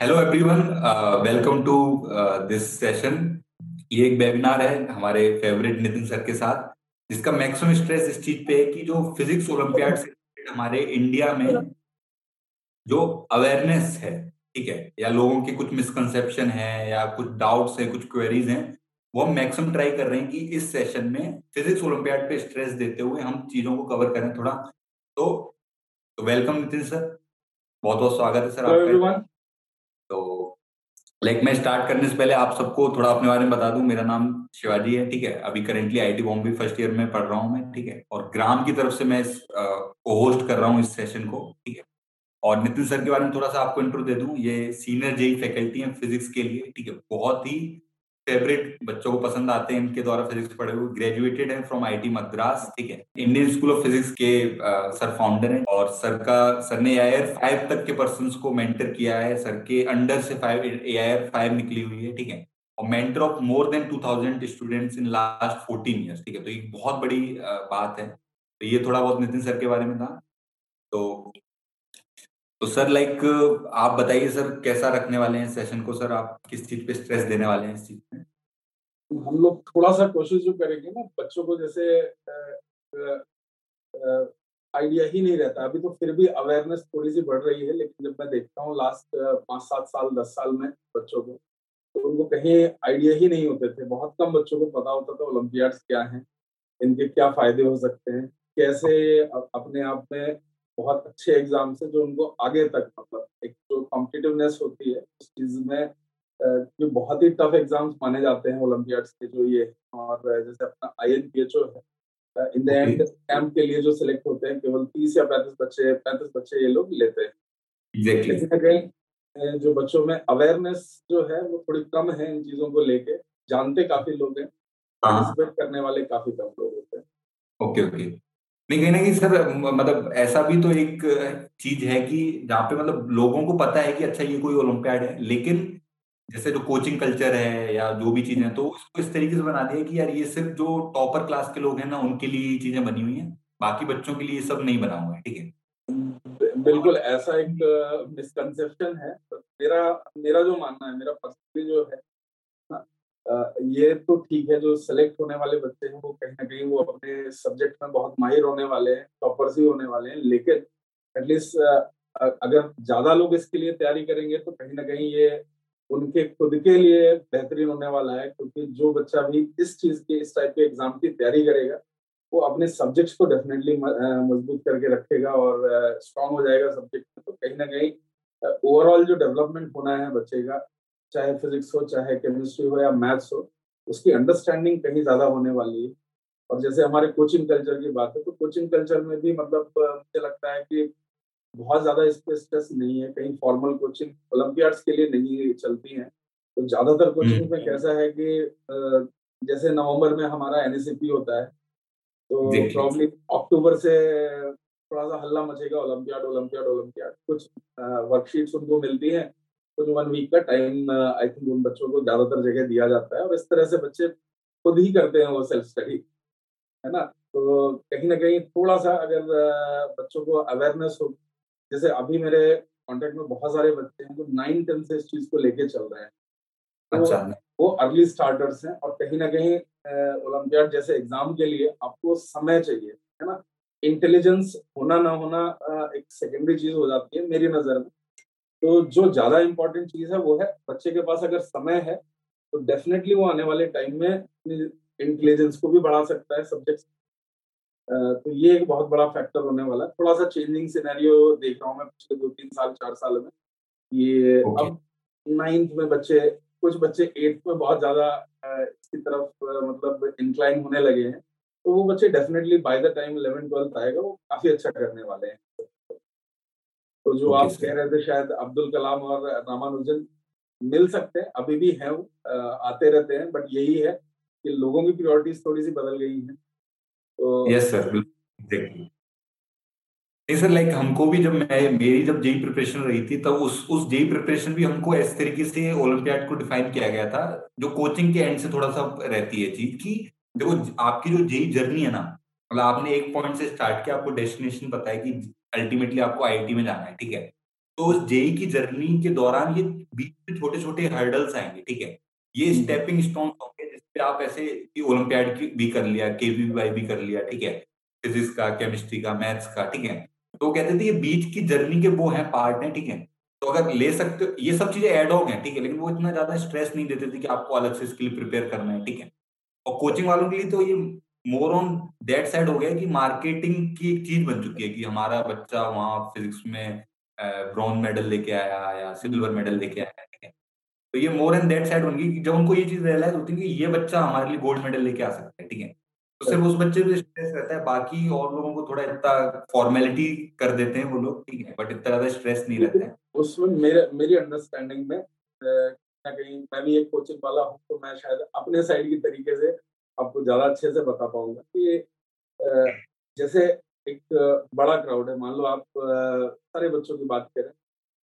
Hello everyone welcome to this session ये एक webinar है हमारे फेवरेट नितिन सर के साथ, जिसका मैक्सिमम स्ट्रेस इस चीज़ पे है कि जो फिजिक्स ओलंपियाड से हमारे इंडिया में जो अवेयरनेस है, ठीक है? या लोगों के कुछ मिसकंसेप्शन है या कुछ डाउट्स है, कुछ क्वेरीज हैं, वो हम मैक्सिमम ट्राई कर रहे हैं कि इस सेशन में फिजिक्स ओलंपियाड पे स्ट्रेस देते हुए हम चीज़ों को कवर करें थोड़ा। तो वेलकम नितिन सर। बहुत बहुत स्वागत है सर आपका। तो लाइक मैं स्टार्ट करने से पहले आप सबको थोड़ा अपने बारे में बता दूँ, मेरा नाम शिवाजी है, ठीक है? अभी currently I T Bombay first year में पढ़ रहा हूँ मैं, ठीक है? और ग्राम की तरफ़ से मैं को होस्ट कर रहा हूँ इस सेशन को, ठीक है? और नितिन सर के बारे में थोड़ा सा आपको इंटरव्यू दे दूँ, ये सीनियर जेई फैकल्टी है फिजिक्स के लिए, ठीक है? बहुत ही फेवरेट बच्चों को पसंद आते हैं इनके द्वारा फिजिक्स पढ़े हुए ग्रेजुएटेड है फ्रॉम आईटी मद्रास ठीक है? इंडियन स्कूल ऑफ़ फिजिक्स के आ, सर फाउंडर हैं और सर का सर ने ए फाइव तक के पर्सन को मेंटर किया है सर के अंडर से फाइव ए फाइव निकली हुई है ठीक है? और mentor of more than two thousand students in last fourteen years ठीक है? तो ये बहुत बड़ी बात है। तो ये थोड़ा बहुत नितिन सर के बारे में था। तो तो सर लाइक आप बताइए सर, कैसा रखने वाले हैं सेशन को सर? आप किस चीज़ पे स्ट्रेस देने वाले हैं इस चीज़ में हम लोग थोड़ा सा कोशिश जो करेंगे ना, बच्चों को जैसे आइडिया ही नहीं रहता। अभी तो फिर भी अवेयरनेस थोड़ी सी बढ़ रही है, लेकिन जब मैं देखता हूँ लास्ट पाँच सात साल, दस साल में बच्चों को तो उनको कहीं आइडिया ही नहीं होते थे। बहुत कम बच्चों को पता होता था ओलम्पियाड्स क्या हैं, इनके क्या फ़ायदे हो सकते हैं, कैसे अपने आप में बहुत अच्छे एग्ज़ाम से जो उनको आगे तक मतलब एक जो कॉम्पिटिटिवनेस होती है उस चीज़ में जो बहुत ही टफ एग्ज़ाम्स माने जाते हैं ओलंपियाड्स के जो ये और जैसे अपना I N P H O है इन द एंड कैंप के लिए जो सिलेक्ट होते हैं केवल तीस या पैंतीस बच्चे पैंतीस बच्चे ये लोग लेते हैं exactly. कहीं जो बच्चों में अवेयरनेस जो है वो थोड़ी कम है इन चीज़ों को लेके जानते काफ़ी लोग हैं पार्टिसिपेट हाँ। करने वाले काफ़ी कम लोग होते हैं ओके ओके नहीं, कहीं ना कहीं सर मतलब ऐसा भी तो एक चीज़ है कि जहाँ पे मतलब लोगों को पता है कि अच्छा ये कोई ओलंपियाड है, लेकिन जैसे जो कोचिंग कल्चर है या जो भी चीज़ें तो उसको इस तरीके से बना दिया कि यार ये सिर्फ़ जो टॉपर क्लास के लोग हैं ना, उनके लिए ये चीज़ें बनी हुई हैं, बाकी बच्चों के लिए ये सब नहीं बना हुआ है, ठीक है? बिल्कुल, ऐसा एक मिसकंसेप्शन है। मेरा मेरा जो मानना है, मेरा पर्सनली जो है ये तो ठीक है, जो सेलेक्ट होने वाले बच्चे हैं, वो कहीं ना कहीं वो अपने सब्जेक्ट में बहुत माहिर होने वाले हैं टॉपर्स ही होने वाले हैं, लेकिन एटलीस्ट अगर ज़्यादा लोग इसके लिए तैयारी करेंगे तो कहीं ना कहीं ये उनके खुद के लिए बेहतरीन होने वाला है, क्योंकि जो बच्चा भी इस चीज़ के, इस टाइप के एग्ज़ाम की तैयारी करेगा, वो अपने सब्जेक्ट्स को डेफिनेटली मज़बूत करके रखेगा और स्ट्रांग हो जाएगा सब्जेक्ट में तो कहीं ना कहीं ओवरऑल जो डेवलपमेंट होना है बच्चे का चाहे फिजिक्स हो चाहे केमिस्ट्री हो या मैथ्स हो उसकी अंडरस्टैंडिंग कहीं ज़्यादा होने वाली है। और जैसे हमारे कोचिंग कल्चर की बात है तो कोचिंग कल्चर में भी मतलब मुझे लगता है कि बहुत ज़्यादा इस पर स्ट्रेस नहीं है। कहीं फॉर्मल कोचिंग ओलंपियाड्स के लिए नहीं चलती हैं। तो ज़्यादातर कोचिंग हम्म। में कैसा है कि जैसे नवंबर में हमारा एनएसपी होता है तो प्रॉब्लम अक्टूबर से थोड़ा सा हल्ला मचेगा ओलम्पियाड ओलम्पियाड ओलम्पियाड कुछ वर्कशीट्स उनको मिलती हैं कुछ वन वीक का टाइम आई थिंक उन बच्चों को ज़्यादातर जगह दिया जाता है और इस तरह से बच्चे खुद ही करते हैं वो सेल्फ स्टडी है ना? तो कहीं ना कहीं थोड़ा सा अगर बच्चों को अवेयरनेस हो जैसे अभी मेरे कॉन्टेक्ट में बहुत सारे बच्चे हैं जो नाइन टेंथ से इस चीज़ को लेके चल रहे हैं। तो अच्छा। वो अर्ली स्टार्टर्स हैं और कहीं ना कहीं ओलंपियाड जैसे एग्ज़ाम के लिए आपको समय चाहिए है ना? इंटेलिजेंस होना ना होना एक सेकेंडरी चीज़ हो जाती है मेरी नज़र में। तो जो ज़्यादा इम्पोर्टेंट चीज़ है वो है बच्चे के पास अगर समय है तो डेफिनेटली वो आने वाले टाइम में अपनी इंटेलिजेंस को भी बढ़ा सकता है सब्जेक्ट तो ये एक बहुत बड़ा फैक्टर होने वाला है। थोड़ा सा चेंजिंग सिनेरियो देख रहा हूँ मैं पिछले दो तीन साल चार साल में। ये okay. अब नाइन्थ में बच्चे कुछ बच्चे एट्थ में बहुत ज़्यादा इसकी तरफ़ मतलब इंक्लाइन होने लगे हैं। तो वो बच्चे definitely by the time eleven twelfth आएगा वो काफ़ी अच्छा करने वाले हैं। तो जो आप कह रहे थे शायद अब्दुल कलाम और रामानुजन मिल सकते हैं अभी भी हैं आते रहते हैं बट यही है कि लोगों की प्रियोरिटीज थोड़ी सी बदल गई हैं। तो यस सर नहीं सर लाइक हमको भी जब मैं मेरी जब जेई प्रिपरेशन रही थी तब उस उस जेई प्रिपरेशन भी हमको इस तरीके से ओलंपियाड को डिफाइन किया गया था जो कोचिंग के एंड से थोड़ा सा रहती है चीज़ की। देखो आपकी जो जेई जर्नी है ना मतलब आपने एक पॉइंट से स्टार्ट किया आपको डेस्टिनेशन पता है कि अल्टीमेटली आपको आई में जाना है ठीक है? तो उस जेई की जर्नी के दौरान ये बीच में छोटे छोटे हर्डल्स आएँगे ठीक है? ये स्टेपिंग स्टोन होंगे जिसपे आप ऐसे ओलंपियाड की भी कर लिया केवीवाई भी कर लिया ठीक है? फिजिक्स का केमिस्ट्री का मैथ्स का ठीक है? तो कहते थे ये बीच की जर्नी के वो हैं पार्ट हैं ठीक है? तो अगर ले सकते हो ये सब चीज़ें एड हो गए ठीक है? लेकिन वो इतना ज़्यादा स्ट्रेस नहीं देते थे कि आपको अलग से इसके लिए प्रिपेयर करना है ठीक है? और कोचिंग वालों के लिए तो ये मोर ऑन दैट साइड हो गया कि मार्केटिंग की एक चीज़ बन चुकी है कि हमारा बच्चा वहाँ फिजिक्स में ब्रॉन्ज मेडल लेके आया या सिल्वर मेडल लेके आया तो ये मोर एंड दैट साइड होंगी जब उनको ये चीज़ रियलाइज़ होती है कि ये बच्चा हमारे लिए गोल्ड मेडल लेके आ सकता है, ठीक है? तो सिर्फ़ उस बच्चे को स्ट्रेस रहता है, बाकी और लोगों को थोड़ा इतना फॉर्मेलिटी कर देते हैं वो लोग, ठीक है? बट इतना ज़्यादा स्ट्रेस नहीं रहता है। उसमें मेरे, मेरी अंडरस्टैंडिंग में कहीं मैं भी एक कोचिंग वाला हूँ तो मैं शायद अपने साइड की तरीके से आपको ज़्यादा अच्छे से बता पाऊँगा कि जैसे एक बड़ा क्राउड है, मान लो आप सारे बच्चों की बात करें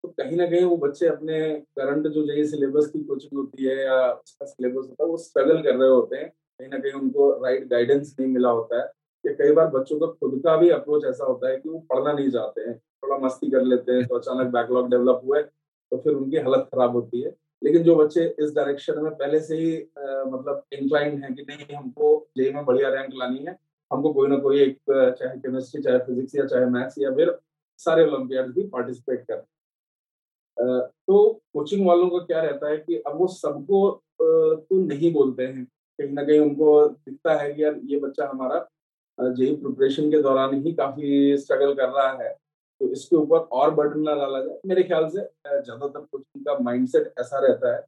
तो कहीं ना कहीं वो बच्चे अपने करंट जो जैसे सिलेबस की कोचिंग होती है या उसका सिलेबस होता है, वो स्ट्रगल कर रहे होते हैं। कहीं ना कहीं उनको राइट गाइडेंस नहीं मिला होता है। या कई बार बच्चों का खुद का भी अप्रोच ऐसा होता है कि वो पढ़ना नहीं चाहते हैं, थोड़ा मस्ती कर लेते हैं तो अचानक बैकलॉग डेवलप हुए तो फिर उनकी हालत खराब होती है। लेकिन जो बच्चे इस डायरेक्शन में पहले से ही आ, मतलब इंक्लाइंड है कि नहीं हमको जेई में बढ़िया रैंक लानी है। हमको कोई ना कोई एक चाहे केमिस्ट्री चाहे फिजिक्स या चाहे मैथ्स या फिर सारे ओलंपियाड भी पार्टिसिपेट कर तो कोचिंग वालों का क्या रहता है कि अब वो सबको तो नहीं बोलते हैं। कहीं ना कहीं उनको दिखता है कि यार ये बच्चा हमारा जेई प्रिपरेशन के दौरान ही काफ़ी स्ट्रगल कर रहा है। तो इसके ऊपर और बर्डन ना डाला जाए। मेरे ख्याल से ज़्यादातर कोचिंग का माइंडसेट ऐसा रहता है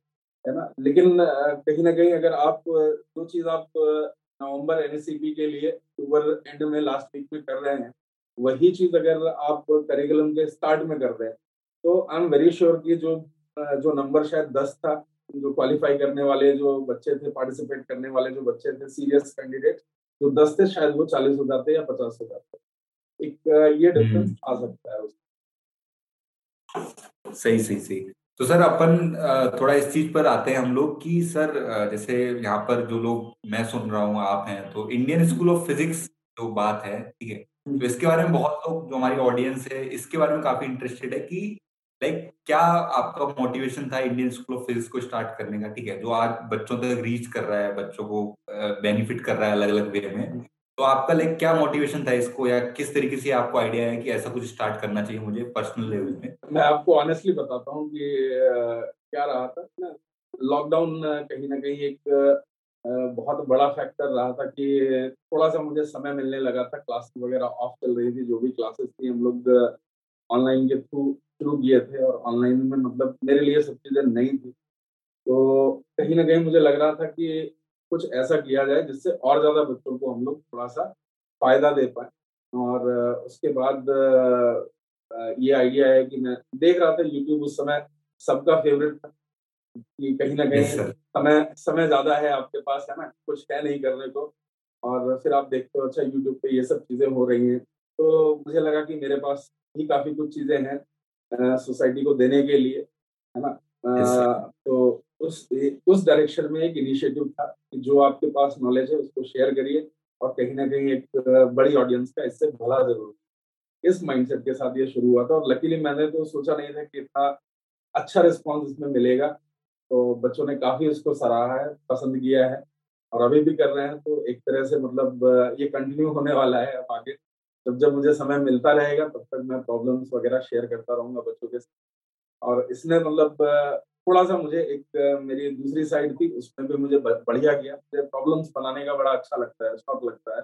है ना? लेकिन कहीं ना कहीं अगर आप जो चीज़ आप नवंबर एनएससीपी के लिए अक्टूबर एंड में लास्ट वीक में कर रहे हैं, वही चीज़ अगर आप करिकुलम के स्टार्ट में कर रहे हैं तो आई एम वेरी श्योर कि जो जो नंबर शायद दस था, जो क्वालिफाई करने वाले जो बच्चे थे पार्टिसिपेट करने वाले जो बच्चे थे सीरियस कैंडिडेट जो दस थे शायद वो चालीस हो जाते या पचास हो जाते। एक ये डिफरेंस हम्म। आ सकता है सही सही सही। तो सर अपन थोड़ा इस चीज़ पर आते हैं हम लोग कि सर जैसे यहाँ पर जो लोग मैं सुन रहा हूँ आप हैं तो इंडियन स्कूल ऑफ़ फिजिक्स जो बात है ठीक है हम्म। तो इसके बारे में बहुत लोग जो हमारी ऑडियंस है इसके बारे में काफ़ी इंटरेस्टेड है कि लाइक क्या आपका मोटिवेशन था इंडियन स्कूल ऑफ़ फिजिक्स को स्टार्ट करने का ठीक है? जो आज बच्चों तक रीच कर रहा है बच्चों को बेनिफिट कर रहा है अलग अलग वे में तो आपका लाइक क्या मोटिवेशन था इसको? या किस तरीके से आपको आइडिया है कि ऐसा कुछ स्टार्ट करना चाहिए मुझे पर्सनल लेवल में? मैं आपको ऑनेस्टली बताता हूँ कि क्या रहा था ना लॉकडाउन कहीं ना कहीं एक बहुत बड़ा फैक्टर रहा था कि थोड़ा सा मुझे समय मिलने लगा था। क्लास वगैरह ऑफ़ चल रही थी, जो भी क्लासेस थी, हम लोग ऑनलाइन के थ्रू शुरू किए थे और ऑनलाइन में मतलब मेरे लिए सब चीज़ें नई थी। तो कहीं ना कहीं मुझे लग रहा था कि कुछ ऐसा किया जाए जिससे और ज़्यादा बच्चों को हम लोग थोड़ा सा फ़ायदा दे पाए। और उसके बाद ये आइडिया है कि मैं देख रहा था यूट्यूब उस समय सबका फेवरेट था कि कहीं ना कहीं समय समय ज़्यादा है आपके पास है ना? कुछ है नहीं करने को। और फिर आप देखते हो अच्छा यूट्यूब पे ये सब चीज़ें हो रही हैं। तो मुझे लगा कि मेरे पास भी काफ़ी कुछ चीज़ें हैं सोसाइटी को देने के लिए है ना? तो उस उस डायरेक्शन में एक इनिशिएटिव था कि जो आपके पास नॉलेज है, उसको शेयर करिए और कहीं ना कहीं एक बड़ी ऑडियंस का इससे भला ज़रूर इस माइंडसेट के साथ ये शुरू हुआ था और लकीली मैंने तो सोचा नहीं था कि इतना अच्छा रिस्पॉन्स इसमें मिलेगा। तो बच्चों ने काफ़ी इसको सराहा है, पसंद किया है और अभी भी कर रहे हैं। तो एक तरह से मतलब ये कंटिन्यू होने वाला है अब आगे। जब जब मुझे समय मिलता रहेगा, तब तक मैं प्रॉब्लम्स वगैरह शेयर करता रहूँगा बच्चों के साथ। और इसने मतलब थोड़ा सा मुझे एक मेरी दूसरी साइड थी उसमें भी मुझे बढ़िया किया मुझे प्रॉब्लम्स बनाने का बड़ा अच्छा लगता है शौक लगता है।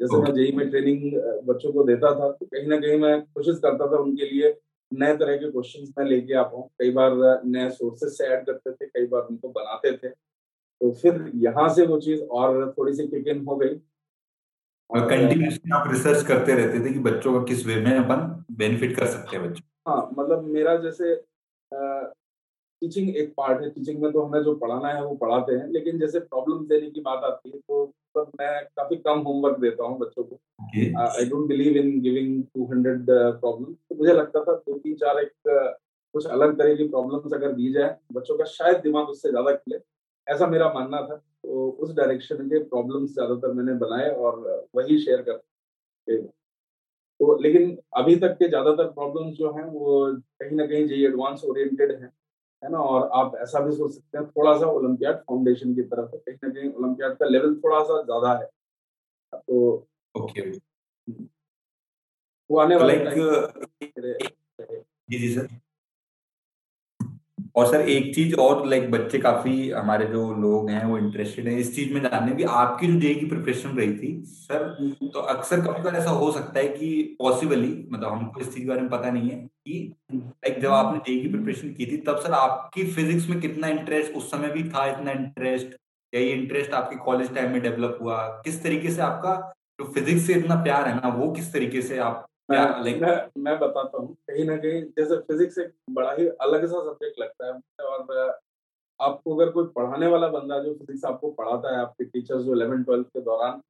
जैसे मैं जेई में ट्रेनिंग बच्चों को देता था तो कहीं ना कहीं मैं कोशिश करता था उनके लिए नए तरह के क्वेश्चन मैं लेके आ पाऊँ। कई बार नए सोर्सेज से ऐड करते थे कई बार उनको बनाते थे। तो फिर यहाँ से वो चीज़ और थोड़ी सी किक इन हो गई। और कंटिन्यूसली आप रिसर्च करते रहते थे कि बच्चों का किस वे में अपन बेनिफिट कर सकते हैं बच्चों हाँ मतलब मेरा जैसे टीचिंग एक पार्ट है। टीचिंग में तो हमें जो पढ़ाना है वो पढ़ाते हैं। लेकिन जैसे प्रॉब्लम देने की बात आती है तो तब मैं काफ़ी कम होमवर्क देता हूँ बच्चों को। I don't believe in giving 200 problem तो मुझे लगता था दो तीन चार एक uh, कुछ अलग तरह की प्रॉब्लम्स अगर दी जाए बच्चों का शायद दिमाग उससे ज़्यादा खिले। ऐसा मेरा मानना था। तो उस डायरेक्शन के प्रॉब्लम्स ज़्यादातर मैंने बनाए और वही शेयर कर तो लेकिन अभी तक के ज़्यादातर प्रॉब्लम्स जो हैं वो कहीं ना कहीं जी एडवांस ओरिएंटेड हैं। है ना? और आप ऐसा भी सोच सकते हैं थोड़ा सा ओलंपियाड फाउंडेशन की तरफ़ है। कहीं ना कहीं ओलंपियाड का लेवल थोड़ा सा ज़्यादा है। तो ओके वो आने वाले जी जी सर। और सर एक चीज़ और लाइक बच्चे काफ़ी हमारे जो लोग हैं वो इंटरेस्टेड हैं इस चीज़ में जानने की आपकी जो जे की प्रिपरेशन रही थी सर हम्म। तो अक्सर कभी कभी ऐसा हो सकता है कि पॉसिबली मतलब हमको इस चीज़ के बारे में पता नहीं है कि लाइक जब आपने जे की प्रिपरेशन की थी तब सर आपकी फिजिक्स में कितना इंटरेस्ट उस समय भी था इतना इंटरेस्ट या ये इंटरेस्ट आपके कॉलेज टाइम में डेवलप हुआ किस तरीके से आपका जो फिजिक्स से इतना प्यार है ना वो किस तरीके से आप मैं मैं मैं बताता हूँ कहीं ना कहीं जैसे फिजिक्स एक बड़ा ही अलग सा सब्जेक्ट लगता है और आपको अगर कोई पढ़ाने वाला बंदा जो फिजिक्स आपको पढ़ाता है आपके टीचर्स जो इलेवन ट्वेल्थ के दौरान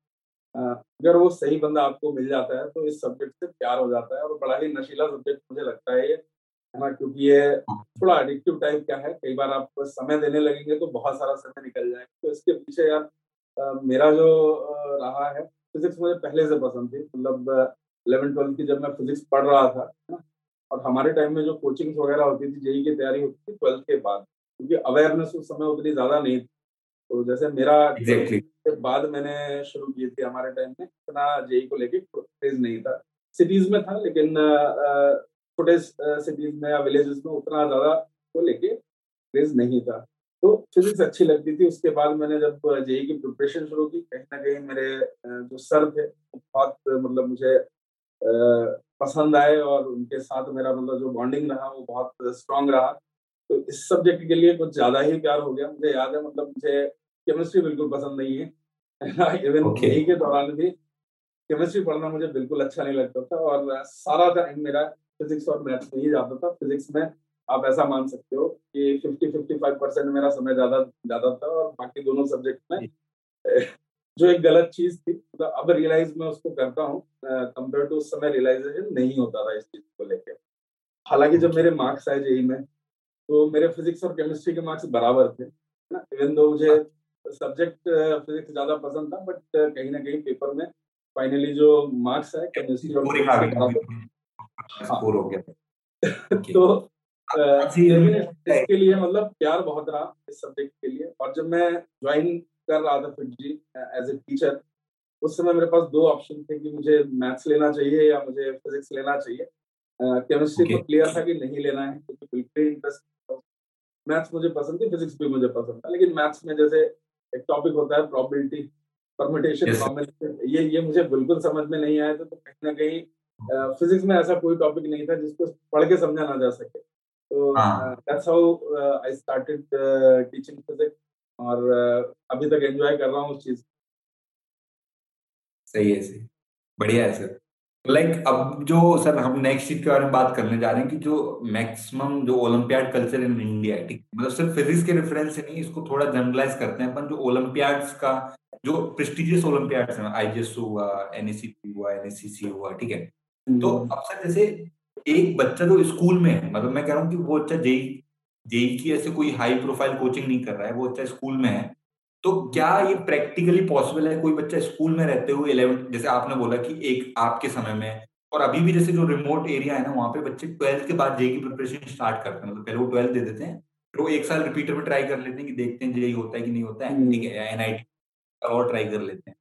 अगर वो सही बंदा आपको मिल जाता है तो इस सब्जेक्ट से प्यार हो जाता है और बड़ा ही नशीला सब्जेक्ट मुझे लगता है ये है ना? क्योंकि ये थोड़ा एडिक्टिव टाइप का है। कई बार आप समय देने लगेंगे तो बहुत सारा समय निकल जाएगा। तो इसके पीछे यार मेरा जो रहा है फिजिक्स मुझे पहले से पसंद थी। मतलब इलेवन ट्वेल्थ की जब मैं फिजिक्स पढ़ रहा था ना और हमारे टाइम में जो कोचिंग वगैरह होती थी जेई की तैयारी होती थी ट्वेल्थ के बाद क्योंकि अवेयरनेस उस समय उतनी ज़्यादा नहीं थी। तो जैसे मेरा exactly. के बाद मैंने शुरू की थी हमारे टाइम में इतना जेई को लेके क्रेज नहीं था। सिटीज़ में था लेकिन छोटे सिटीज़ में या विलेजेस में उतना ज़्यादा को लेके क्रेज नहीं था। तो फिजिक्स अच्छी लगती थी। उसके बाद मैंने जब जेई की प्रिपरेशन शुरू की कहीं ना कहीं मेरे जो सर थे बहुत मतलब मुझे पसंद आए और उनके साथ मेरा मतलब जो बॉन्डिंग रहा वो बहुत स्ट्रांग रहा। तो इस सब्जेक्ट के लिए कुछ ज़्यादा ही प्यार हो गया। मुझे याद है मतलब मुझे केमिस्ट्री बिल्कुल पसंद नहीं है। Even okay. के दौरान भी केमिस्ट्री पढ़ना मुझे बिल्कुल अच्छा नहीं लगता था और सारा टाइम मेरा फिजिक्स और मैथ्स में ही जाता था। फिजिक्स में आप ऐसा मान सकते हो कि फिफ्टी फिफ्टी फाइव परसेंट मेरा समय ज़्यादा ज़्यादा था और बाकी दोनों सब्जेक्ट में जो एक गलत चीज़ थी मतलब अब रियलाइज़ मैं उसको करता हूँ कंपेयर टू उस समय रियलाइजेशन नहीं होता था इस चीज़ को लेकर हालाँकि जब मेरे मार्क्स आए जेई में तो मेरे फिजिक्स और केमिस्ट्री के मार्क्स बराबर थे ना? इवन दो मुझे सब्जेक्ट फिजिक्स ज़्यादा पसंद था बट कहीं ना कहीं पेपर में फाइनली जो मार्क्स आए केमिस्ट्री और हाँ। हो तो इसके लिए मतलब प्यार बहुत रहा इस सब्जेक्ट के लिए। और जब मैं ज्वाइन कर रहा था फिटजी एज ए टीचर उस समय मेरे पास दो ऑप्शन थे कि मुझे मैथ्स लेना चाहिए या मुझे फिजिक्स लेना चाहिए। केमिस्ट्री uh, तो क्लियर था कि नहीं लेना है क्योंकि बिल्कुल इंटरेस्ट मैथ्स मुझे पसंद थी फिजिक्स भी मुझे पसंद था लेकिन मैथ्स में जैसे एक टॉपिक होता है प्रॉबिलिटी परमिटेशन कॉम्बिनेशन ये ये मुझे बिल्कुल समझ में नहीं आया था तो कहीं ना कहीं फिजिक्स में ऐसा कोई टॉपिक नहीं था जिसको पढ़ के समझा ना जा सके। तो that's how I started teaching physics और अभी तक एंजॉय कर रहा हूँ उस चीज़। सही है सही बढ़िया है सर। लाइक like, अब जो सर हम नेक्स्ट चीज़ के बारे में बात करने जा रहे हैं कि जो मैक्सिमम जो ओलंपियाड कल्चर इन इंडिया है ठीक? मतलब सिर्फ़ फिजिक्स के रेफरेंस से नहीं इसको थोड़ा जनरलाइज करते हैं। अपन जो ओलंपियाड्स का जो प्रेस्टिजियस ओलंपियाड्स हैं आईजीएसओ हुआ एनएसीपी हुआ एनएससीसी हुआ ठीक है? तो हम्म। अब सर जैसे एक बच्चा जो स्कूल में है मतलब मैं कह रहा हूँ कि वो बच्चा जेई जेई की ऐसे कोई हाई प्रोफ़ाइल कोचिंग नहीं कर रहा है वो बच्चा स्कूल में है। तो क्या ये प्रैक्टिकली पॉसिबल है? कोई बच्चा स्कूल में रहते हुए इलेवन जैसे आपने बोला कि एक आपके समय में और अभी भी जैसे जो रिमोट एरिया है ना वहाँ पे बच्चे ट्वेल्थ के बाद जेई की प्रिपरेशन स्टार्ट करते हैं। मतलब पहले वो ट्वेल्थ दे देते हैं फिर वो एक साल रिपीटर में ट्राई कर लेते हैं कि देखते हैं जेई होता है कि नहीं होता है। हम्म। ठीक है एनआईटी और ट्राई कर लेते हैं।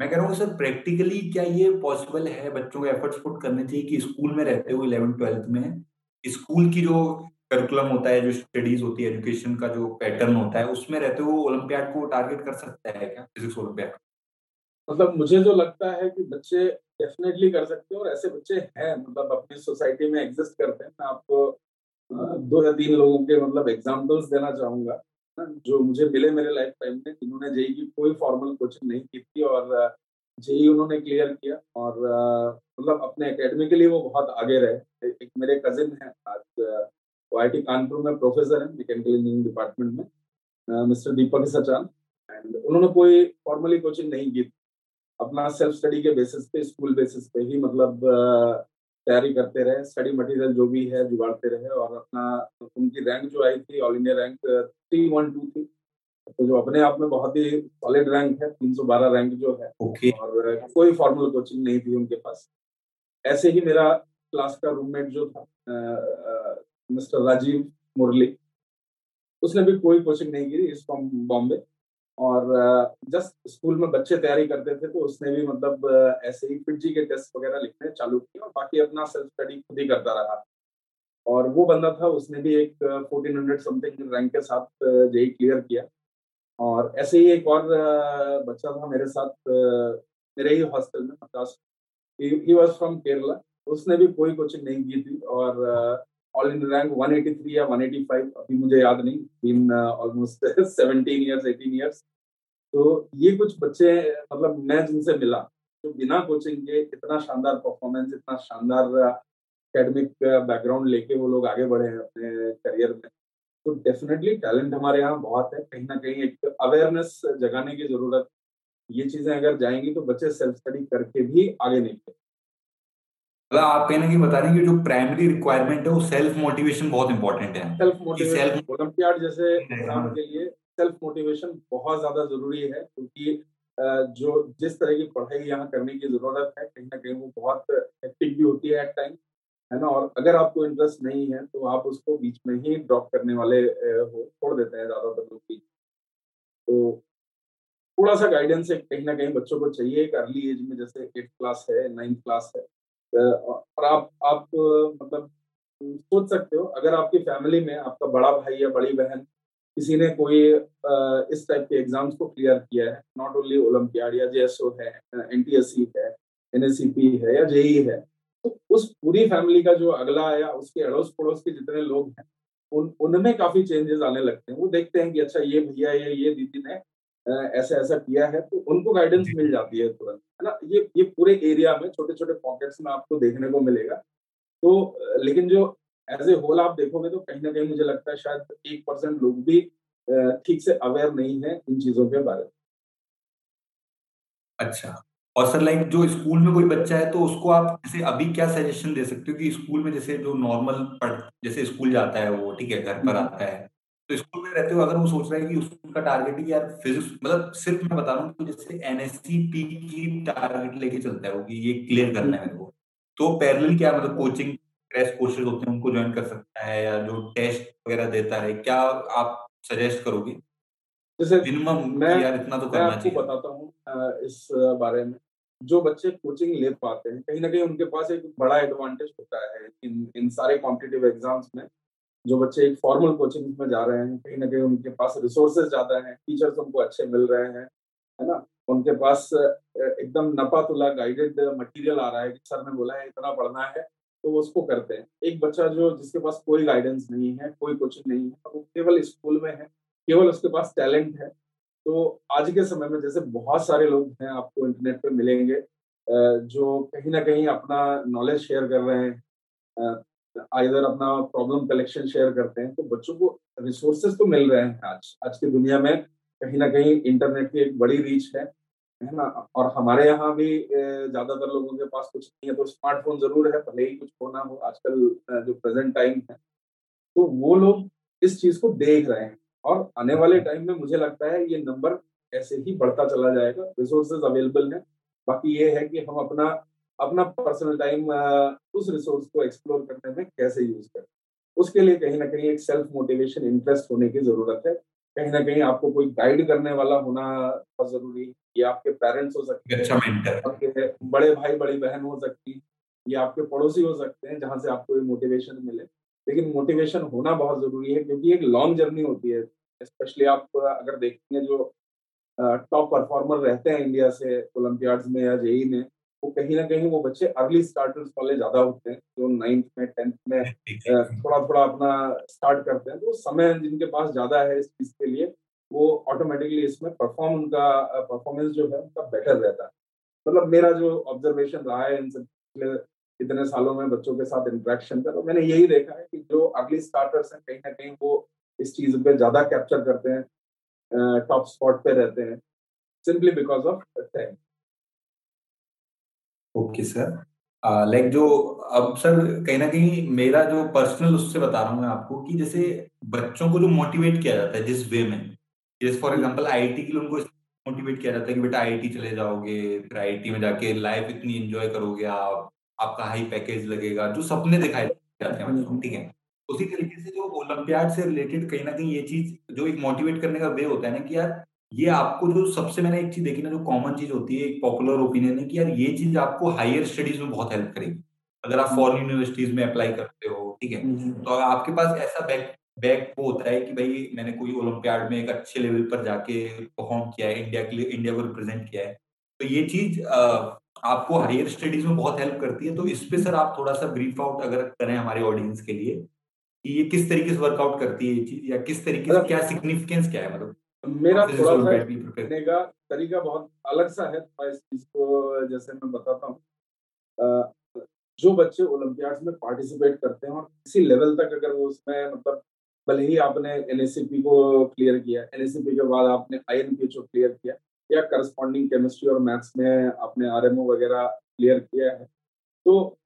मैं कह रहा हूँ सर प्रैक्टिकली क्या ये पॉसिबल है बच्चों को एफर्ट्स पुट करने चाहिए कि स्कूल में रहते हुए इलेवन ट्वेल्थ में? स्कूल की जो करिकुलम होता है, जो स्टडीज़ होती है एजुकेशन का जो पैटर्न होता है, उसमें रहते हुए ओलंपियाड को टारगेट कर सकता है क्या? फिजिक्स ओलंपियाड मतलब मुझे जो लगता है कि बच्चे डेफिनेटली कर सकते हैं और ऐसे बच्चे हैं मतलब अपनी सोसाइटी में एग्जिस्ट करते हैं। मैं आपको दो या तीन लोगों के मतलब एग्जाम्पल्स देना चाहूँगा जो मुझे मिले मेरे लाइफ टाइम में, जिन्होंने जेई की कोई फॉर्मल कोचिंग नहीं की थी और जेई उन्होंने क्लियर किया और मतलब अपने एकेडमिकली वो बहुत आगे रहे। एक मेरे कजिन है आज आई कानपुर में प्रोफेसर है मैकेनिकल इंजीनियरिंग डिपार्टमेंट में मिस्टर दीपक सचान एंड उन्होंने कोई फॉर्मली कोचिंग नहीं की अपना सेल्फ स्टडी के बेसिस पे स्कूल बेसिस पे ही मतलब तैयारी करते रहे स्टडी मटेरियल जो भी है जुगाड़ते रहे और अपना उनकी रैंक जो आई थी all India rank three one two थी। तो जो अपने आप में बहुत ही सॉलिड रैंक है तीन सौ बारह रैंक जो है। okay. और कोई फॉर्मल कोचिंग नहीं थी उनके पास। ऐसे ही मेरा क्लास का रूममेट जो था मिस्टर राजीव मुरली। उसने भी कोई कोचिंग नहीं की इस फ्रॉम बॉम्बे। और जस्ट स्कूल में बच्चे तैयारी करते थे तो उसने भी मतलब ऐसे ही फिटजी के टेस्ट वगैरह लिखने चालू किए और बाकी अपना सेल्फ स्टडी खुद ही करता रहा। और वो बंदा था, उसने भी एक फोर्टीन हंड्रेड समथिंग रैंक के साथ जेई क्लियर किया। और ऐसे ही एक और बच्चा था मेरे साथ मेरे ही हॉस्टल में ही वॉज़ फ्रॉम केरला उसने भी कोई कोचिंग नहीं की थी और ऑल इन रैंक 183 या 185 अभी मुझे याद नहीं ऑलमोस्ट 17 इयर्स 18 इयर्स तो ये कुछ बच्चे मतलब मैं जिनसे मिला, जो बिना कोचिंग के इतना शानदार परफॉर्मेंस इतना शानदार एकेडमिक बैकग्राउंड लेके वो लोग आगे बढ़े हैं अपने करियर में तो डेफिनेटली टैलेंट हमारे यहाँ बहुत है। कहीं ना कहीं एक अवेयरनेस जगाने की ज़रूरत, ये चीज़ें अगर जाएँगी तो बच्चे सेल्फ स्टडी करके भी आगे निकले मतलब आप कहने की बता रहे हैं कि जो प्राइमरी रिक्वायरमेंट है वो सेल्फ मोटिवेशन बहुत इंपॉर्टेंट है। सेल्फ मोटिवेशन ओलंपियाड जैसे एग्ज़ाम के लिए सेल्फ मोटिवेशन बहुत ज़्यादा ज़रूरी है क्योंकि जो जिस तरह की पढ़ाई यहाँ करने की ज़रूरत है कहीं ना कहीं वो बहुत एक्टिव भी होती है एट टाइम है ना? और अगर आपको इंटरेस्ट नहीं है तो आप उसको बीच में ही ड्रॉप करने वाले हो छोड़ देते हैं ज़्यादातर लोग भी। तो थोड़ा सा गाइडेंस कहीं ना कहीं बच्चों को चाहिए एक अर्ली एज में जैसे एट्थ क्लास है नाइन्थ क्लास है। और आप आप मतलब सोच सकते हो, अगर आपकी फैमिली में आपका बड़ा भाई या बड़ी बहन किसी ने कोई इस टाइप के एग्ज़ाम्स को क्लियर किया है, नॉट ओनली ओलम्पियाड या जेएसओ है एनटीएससी है एनएससीपी है या जेई है तो उस पूरी फैमिली का जो अगला या उसके अड़ोस पड़ोस के जितने लोग हैं, उन, उनमें काफ़ी चेंजेस आने लगते हैं। वो देखते हैं कि अच्छा ये भैया या ये दीदी ने ऐसा ऐसा किया है तो उनको गाइडेंस मिल जाती है तुरंत है ना? ये ये पूरे एरिया में छोटे छोटे पॉकेट्स में आपको देखने को मिलेगा। तो लेकिन जो एज ए होल आप देखोगे तो कहीं ना कहीं मुझे लगता है शायद एक परसेंट लोग भी ठीक से अवेयर नहीं है इन चीज़ों के बारे में। अच्छा और सर लाइक जो स्कूल में कोई बच्चा है तो उसको आप जैसे अभी क्या सजेशन दे सकते हो कि स्कूल में जैसे जो नॉर्मल पढ़ जैसे स्कूल जाता है वो ठीक है घर पर हम्म। आता है तो स्कूल में रहते हो अगर वो सोच रहा है कि उसका टारगेट ही यार फिजिक्स मतलब सिर्फ़ मैं बता रहा हूँ जैसे एनएससीपी की टारगेट लेके चलता है वो कि ये क्लियर करना है मेरे को। तो पैरेलल क्या मतलब कोचिंग क्रैश कोर्सेज होते हैं उनको ज्वाइन कर सकता है या जो टेस्ट वगैरह देता है क्या आप सजेस्ट करोगे? जैसे मिनिमम मैं यार इतना तो करना चाहिए। बताता हूँ इस बारे में। जो बच्चे कोचिंग ले पाते हैं कहीं ना कहीं उनके पास एक बड़ा एडवांटेज होता है इन इन सारे कॉम्पिटिटिव एग्ज़ाम्स में। जो बच्चे एक फॉर्मल कोचिंग में जा रहे हैं, कहीं ना कहीं उनके पास रिसोर्सेज ज़्यादा हैं टीचर्स उनको अच्छे मिल रहे हैं, है ना? उनके पास एकदम नपातुला गाइडेड मटेरियल आ रहा है कि सर ने बोला है, इतना पढ़ना है तो वो उसको करते हैं। एक बच्चा जो, जिसके पास कोई गाइडेंस नहीं है, कोई कोचिंग नहीं है, वो केवल स्कूल में है, केवल उसके पास टैलेंट है तो आज के समय में जैसे बहुत सारे लोग हैं, आपको इंटरनेट पे मिलेंगे जो कहीं ना कहीं अपना नॉलेज शेयर कर रहे हैं आइधर अपना प्रॉब्लम कलेक्शन शेयर करते हैं तो बच्चों को रिसोर्सेज तो मिल रहे हैं आज। आज की दुनिया में कहीं ना कहीं इंटरनेट की एक बड़ी रीच है है ना? और हमारे यहाँ भी ज़्यादातर लोगों के पास कुछ नहीं है तो स्मार्टफ़ोन ज़रूर है, भले ही कुछ होना हो, आजकल जो प्रेजेंट टाइम है। तो वो लोग इस चीज़ को देख रहे हैं और आने वाले टाइम में मुझे लगता है ये नंबर ऐसे ही बढ़ता चला जाएगा रिसोर्सेज अवेलेबल है। बाकी ये है कि हम अपना अपना पर्सनल टाइम उस रिसोर्स को एक्सप्लोर करने में कैसे यूज़ करें। उसके लिए कहीं ना कहीं एक सेल्फ मोटिवेशन इंटरेस्ट होने की ज़रूरत है। कहीं ना कहीं आपको कोई गाइड करने वाला होना बहुत ज़रूरी है। ये आपके पेरेंट्स हो सकते हैं अच्छा आपके बड़े भाई बड़ी बहन हो सकती ये आपके पड़ोसी हो सकते हैं जहाँ से आपको ये मोटिवेशन मिले। लेकिन मोटिवेशन होना बहुत ज़रूरी है क्योंकि एक लॉन्ग जर्नी होती है। स्पेशली आप अगर देखेंगे जो टॉप परफॉर्मर रहते हैं इंडिया से ओलंपियाड्स में या जेई में वो कहीं ना कहीं वो बच्चे अर्ली स्टार्टर्स वाले ज़्यादा होते हैं जो नाइन्थ में टेंथ में थोड़ा थोड़ा अपना स्टार्ट करते हैं। तो समय जिनके पास ज़्यादा है इस चीज़ के लिए वो ऑटोमेटिकली इसमें परफॉर्म उनका परफॉर्मेंस जो है उनका बेटर रहता है। मतलब मेरा जो ऑब्जर्वेशन रहा है इन सब इतने सालों में बच्चों के साथ इंट्रैक्शन का तो मैंने यही देखा है कि जो अर्ली स्टार्टर्स हैं कहीं ना कहीं वो इस चीज़ पे ज़्यादा कैप्चर करते हैं टॉप स्पॉट पे रहते हैं simply because of time okay sir. Like जो अब सर कहीं ना कहीं मेरा जो पर्सनल उससे बता रहा हूँ मैं आपको कि जैसे बच्चों को जो मोटिवेट किया जाता है जिस वे में जैसे फॉर एग्जांपल आईटी के लिए उनको मोटिवेट किया जाता है कि बेटा आईटी चले जाओगे फिर आईटी में जाके लाइफ इतनी एंजॉय करोगे आप आपका हाई पैकेज लगेगा जो सपने दिखाए जाते हैं बच्चों ठीक है? उसी तरीके से जो ओलंपियाड से रिलेटेड कहीं ना कहीं ये चीज़ जो एक मोटिवेट करने का वे होता है ना कि यार ये आपको जो सबसे मैंने एक चीज़ देखी ना जो कॉमन चीज़ होती है एक पॉपुलर ओपिनियन है कि यार ये चीज़ आपको हायर स्टडीज़ में बहुत हेल्प करेगी। अगर आप फॉरेन यूनिवर्सिटीज में अप्लाई करते हो ठीक है? तो आपके पास ऐसा बैक बैक वो होता है कि भाई मैंने कोई ओलंपियाड में एक अच्छे लेवल पर जाके परफॉर्म किया है इंडिया के लिए इंडिया को रिप्रेजेंट किया है। तो ये चीज़ आपको हायर स्टडीज़ में बहुत हेल्प करती है। तो इस पे सर आप थोड़ा सा ब्रीफ आउट अगर करें हमारे ऑडियंस के लिए कि ये किस तरीके से वर्कआउट करती है ये चीज़ या किस तरीके से क्या सिग्निफिकेंस क्या है मतलब? मेरा थोड़ा सा करने का तरीका बहुत अलग सा है तो इस चीज़ को जैसे मैं बताता हूँ। जो बच्चे ओलंपियाड में पार्टिसिपेट करते हैं और किसी लेवल तक अगर वो उसमें मतलब भले ही आपने एनएससीपी को क्लियर किया एन के बाद आपने आई को क्लियर किया या करस्पॉन्डिंग केमिस्ट्री और मैथ्स में आपने आर वगैरह क्लियर किया है तो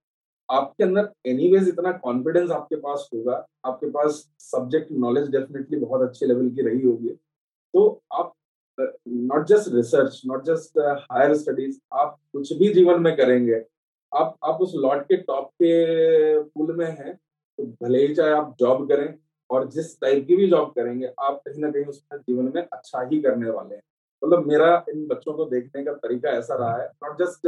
आपके अंदर एनीवेज इतना कॉन्फिडेंस आपके पास होगा आपके पास सब्जेक्ट नॉलेज डेफिनेटली बहुत अच्छे लेवल की रही होगी। तो आप not just research not just higher studies आप कुछ भी जीवन में करेंगे, आप आप उस लॉट के टॉप के पुल में हैं तो भले ही चाहे आप जॉब करें और जिस टाइप की भी जॉब करेंगे, आप कहीं ना कहीं उसमें जीवन में अच्छा ही करने वाले हैं। मतलब मेरा इन बच्चों को देखने का तरीका ऐसा रहा है नॉट जस्ट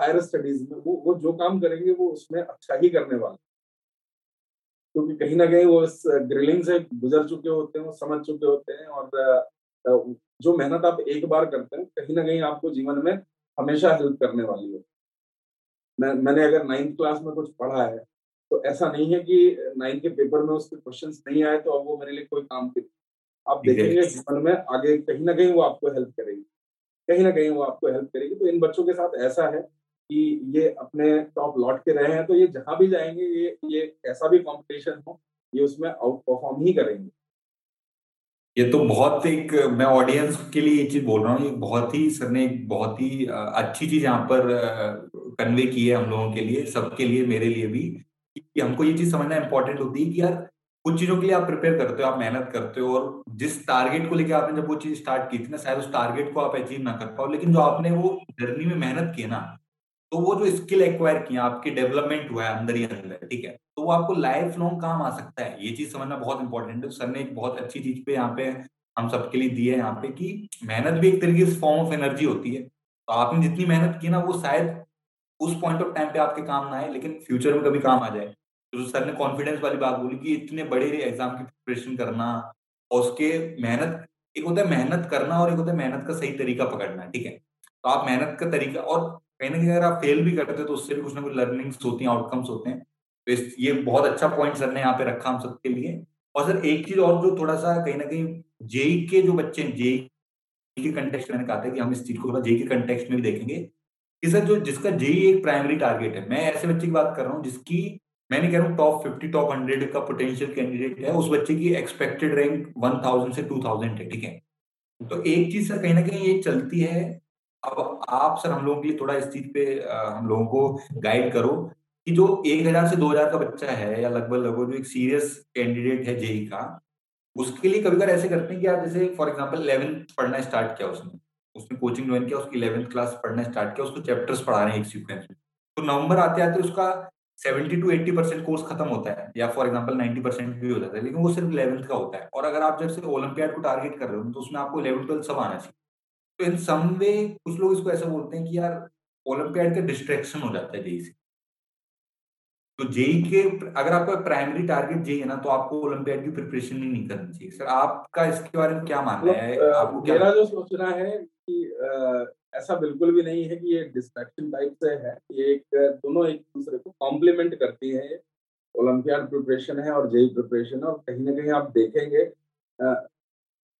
हायर स्टडीज़ में, वो वो जो काम करेंगे, वो उसमें अच्छा ही करने वाले क्योंकि कहीं ना कहीं वो इस ग्रिलिंग से गुजर चुके होते हैं वो समझ चुके होते हैं और जो मेहनत आप एक बार करते हैं कहीं ना कहीं आपको जीवन में हमेशा हेल्प करने वाली है। मैं मैंने अगर नाइन्थ क्लास में कुछ पढ़ा है तो ऐसा नहीं है कि नाइन्थ के पेपर में उसके क्वेश्चंस नहीं आए तो अब वो मेरे लिए कोई काम के आप देखेंगे जीवन में आगे कहीं ना कहीं वो आपको हेल्प करेगी। कहीं ना कहीं वो आपको हेल्प करेगी। तो इन बच्चों के साथ ऐसा है कि ये अपने टॉप लौट के रहे हैं तो ये जहाँ भी जाएँगे, ये ये ऐसा भी कंपटीशन हो, ये उसमें आउट परफॉर्म ही करेंगे। ये तो बहुत एक, मैं ऑडियंस के लिए ये चीज़ बोल रहा हूँ बहुत ही, सर ने एक बहुत ही अच्छी चीज़ यहाँ पर कन्वे की है हम लोगों के लिए, सबके लिए, मेरे लिए भी, कि हमको ये चीज़ समझना इंपॉर्टेंट होती है कि यार, कुछ चीज़ों के लिए आप प्रिपेयर करते हो, आप मेहनत करते हो, और जिस टारगेट को लेकर आपने जब वो चीज़ स्टार्ट की थी ना, शायद उस टारगेट को आप अचीव ना कर पाओ, लेकिन जो आपने वो जर्नी में मेहनत की ना तो वो जो स्किल एक्वायर किया, आपकी डेवलपमेंट हुआ है अंदर ही अंदर, ठीक है? तो वो आपको लाइफ लॉन्ग काम आ सकता है। ये चीज़ समझना बहुत इंपॉर्टेंट है। सर ने एक बहुत अच्छी चीज़ पे यहाँ पे हम सबके लिए दी है यहाँ पे कि मेहनत भी एक तरीके से फॉर्म ऑफ़ एनर्जी होती है। तो आपने जितनी मेहनत की ना, वो शायद उस पॉइंट ऑफ़ टाइम पे आपके काम ना आए, लेकिन फ्यूचर में कभी काम आ जाए। तो सर ने कॉन्फिडेंस वाली बात बोली कि इतने बड़े एग्ज़ाम की प्रिपरेशन करना और उसके मेहनत, एक होता है मेहनत करना और एक होता है मेहनत का सही तरीका पकड़ना, ठीक है? तो आप मेहनत का तरीका और कहीं ना कहीं अगर आप फेल भी करते हो तो उससे भी कुछ ना कुछ लर्निंग्स होती हैं आउटकम्स होते हैं। तो ये बहुत अच्छा पॉइंट सर ने यहाँ पे रखा हम सबके लिए। और सर, एक चीज़ और जो थोड़ा सा कहीं ना कहीं जेई के जो बच्चे हैं, जेई के कंटेक्स्ट मैंने कहा था कि हम इस चीज़ को थोड़ा जेई के कंटेक्स्ट में भी देखेंगे कि सर, जो जिसका जेई एक प्राइमरी टारगेट है, मैं ऐसे बच्चे की बात कर रहा हूँ जिसकी मैं नहीं कह रहा हूँ टॉप फिफ्टी टॉप हंड्रेड का पोटेंशियल कैंडिडेट है, उस बच्चे की एक्सपेक्टेड रैंक वन थाउज़ेंड से टू थाउज़ेंड है, ठीक है? तो एक चीज़ सर, कहीं ना कहीं ये चलती है अब आप सर हम लोगों के लिए थोड़ा इस चीज़ पे हम लोगों को गाइड करो कि जो एक हज़ार से दो हज़ार का बच्चा है या लगभग लगभग जो एक सीरियस कैंडिडेट है जेई का, उसके लिए कभी कभी ऐसे करते हैं कि आप जैसे फॉर एग्ज़ाम्पल इलेवेंथ पढ़ना स्टार्ट किया उसने उसने कोचिंग ज्वाइन किया, उसकी इलेवेंथ क्लास पढ़ना स्टार्ट किया, उसको चैप्टर्स पढ़ा रहे हैं एक सीक्वेंस में। तो नवंबर आते आते उसका seventy to eighty percent course खत्म होता है या फॉर एग्ज़ाम्पल नाइन्टी परसेंट भी हो जाता है, लेकिन वो सिर्फ़ इलेवंथ का होता है। और अगर आप जब से ओलंपियाड को टारगेट कर रहे हो तो उसमें आपको इलेवन ट्वेल्थ सब आना चाहिए। तो इन सम वे कुछ लोग इसको ऐसा बोलते हैं कि यार ओलंपियाड का डिस्ट्रैक्शन हो जाता है जेई से। तो जेई के अगर आपका प्राइमरी टारगेट जेई है ना तो आपको ओलंपियाड की प्रिपरेशन ही नहीं करनी चाहिए। सर आपका इसके बारे में क्या मानना है? मतलब, आपको क्या मेरा जो सोचना है कि आ, ऐसा बिल्कुल भी नहीं है कि ये डिस्ट्रैक्शन टाइप से है। ये एक दोनों एक दूसरे को कॉम्प्लीमेंट करती है। ओलंपियाड प्रिपरेशन है और जेई प्रिपरेशन है और कहीं ना कहीं आप देखेंगे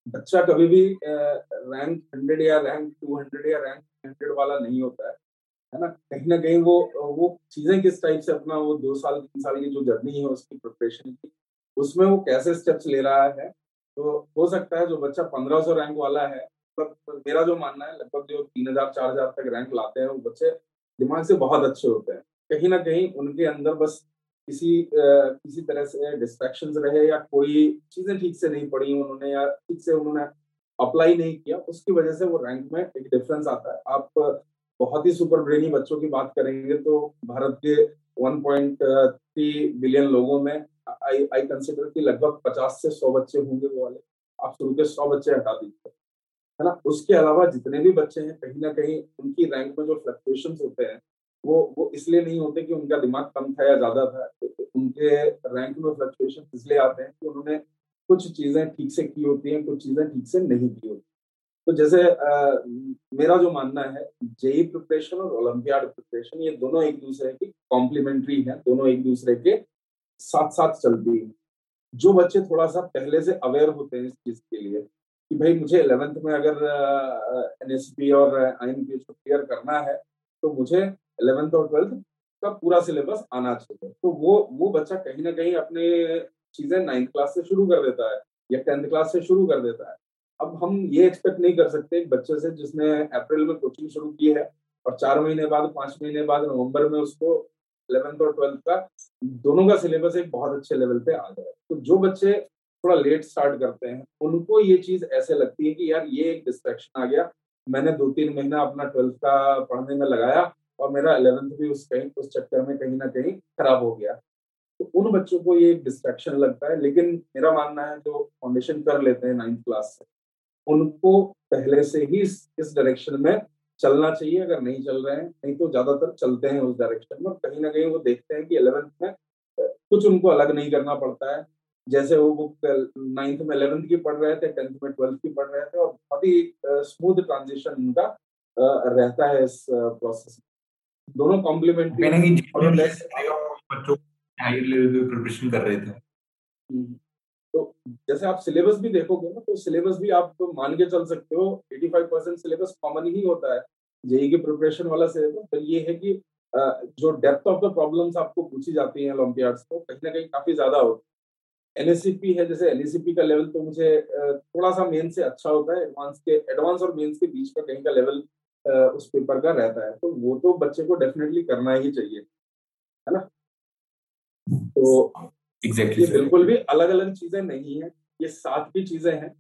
बच्चा कभी भी रैंक हंड्रेड या रैंक टू हंड्रेड या रैंक हंड्रेड वाला नहीं होता है है ना? कहीं ना कहीं वो वो चीज़ें किस टाइप से अपना वो दो साल, तीन साल की जो जर्नी है उसकी प्रिपरेशन की, उसमें वो कैसे स्टेप्स ले रहा है? तो हो सकता है जो बच्चा पंद्रह सौ रैंक वाला है मतलब मेरा जो मानना है, लगभग जो तीन हज़ार, चार हज़ार तक रैंक लाते हैं, वो बच्चे दिमाग से बहुत अच्छे होते हैं। कहीं ना कहीं उनके अंदर बस किसी किसी तरह से डिस्ट्रैक्शन रहे या कोई चीज़ें ठीक से नहीं पड़ी उन्होंने या ठीक से उन्होंने अप्लाई नहीं किया, उसकी वजह से वो रैंक में एक डिफरेंस आता है। आप बहुत ही सुपर ब्रेनी बच्चों की बात करेंगे तो भारत के 1.3 बिलियन लोगों में आई आई कंसिडर कि लगभग 50 से 100 बच्चे होंगे वो वाले। आप शुरू के 100 बच्चे हटा दीजिए, है ना? उसके अलावा जितने भी बच्चे हैं, कहीं ना कहीं उनकी रैंक में जो फ्लक्चुएशन होते हैं वो वो इसलिए नहीं होते कि उनका दिमाग कम था या ज़्यादा था उनके रैंक में फ्लक्चुएशन इसलिए आते हैं कि उन्होंने कुछ चीज़ें ठीक से की होती हैं कुछ चीज़ें ठीक से नहीं की होती तो जैसे आ, मेरा जो मानना है जेई प्रिपरेशन और ओलंपियाड प्रिपरेशन ये दोनों एक दूसरे की कॉम्प्लीमेंट्री है दोनों एक दूसरे के साथ साथ चलती है। जो बच्चे थोड़ा सा पहले से अवेयर होते हैं इस चीज़ के लिए कि भाई मुझे इलेवेंथ में अगर एन और आई को क्लियर करना है तो मुझे इलेवेंथ और ट्वेल्थ का पूरा सिलेबस आना चाहिए। तो वो वो बच्चा कहीं ना कहीं अपने चीज़ें नाइन्थ क्लास से शुरू कर देता है या टेंथ क्लास से शुरू कर देता है। अब हम ये एक्सपेक्ट नहीं कर सकते एक बच्चे से जिसने अप्रैल में कोचिंग शुरू की है और चार महीने बाद, पाँच महीने बाद, नवंबर में उसको इलेवेंथ और ट्वेल्थ का दोनों का सिलेबस एक बहुत अच्छे लेवल पे आ जाए। तो जो बच्चे थोड़ा लेट स्टार्ट करते हैं, उनको ये चीज़ ऐसे लगती है कि यार ये एक डिस्ट्रैक्शन आ गया, मैंने दो तीन महीना अपना ट्वेल्थ का पढ़ने में लगाया और मेरा इलेवेंथ भी उस कहीं उस चक्कर में कहीं ना कहीं खराब हो गया। तो उन बच्चों को ये डिस्ट्रैक्शन लगता है लेकिन मेरा मानना है जो फाउंडेशन कर लेते हैं नाइन्थ क्लास से उनको पहले से ही इस, डायरेक्शन में चलना चाहिए। अगर नहीं चल रहे हैं नहीं तो ज़्यादातर चलते हैं उस डायरेक्शन में। कहीं ना कहीं वो देखते हैं कि इलेवेंथ में कुछ उनको अलग नहीं करना पड़ता है। जैसे वो बुक नाइन्थ में इलेवेंथ की पढ़ रहे थे टेंथ में ट्वेल्थ की पढ़ रहे थे और बहुत ही स्मूथ ट्रांजिशन उनका रहता है इस प्रोसेस में। दोनों कॉम्प्लीमेंट्री बच्चों हायर लेवल पे प्रिपरेशन कर रहे थे। हम्म। तो जैसे आप सिलेबस भी देखोगे ना तो सिलेबस भी आप तो मान के चल सकते हो 85 परसेंट सिलेबस कॉमन ही होता है। जेई की प्रिपरेशन वाला सिलेबस तो ये है कि जो डेप्थ ऑफ़ द प्रॉब्लम्स आपको पूछी जाती हैं ओलंपियाड्स को कहीं ना कहीं काफ़ी ज़्यादा होती है। एनएससीपी है जैसे एनएससीपी का लेवल तो मुझे थोड़ा सा मेन से अच्छा होता है एडवांस के एडवांस और मेंस के बीच का कहीं का लेवल उस पेपर का रहता है। तो वो तो बच्चे को डेफिनेटली करना ही चाहिए है ना? तो एग्जैक्टली exactly, बिल्कुल भी अलग अलग चीज़ें नहीं है। ये साथ की चीज़ें हैं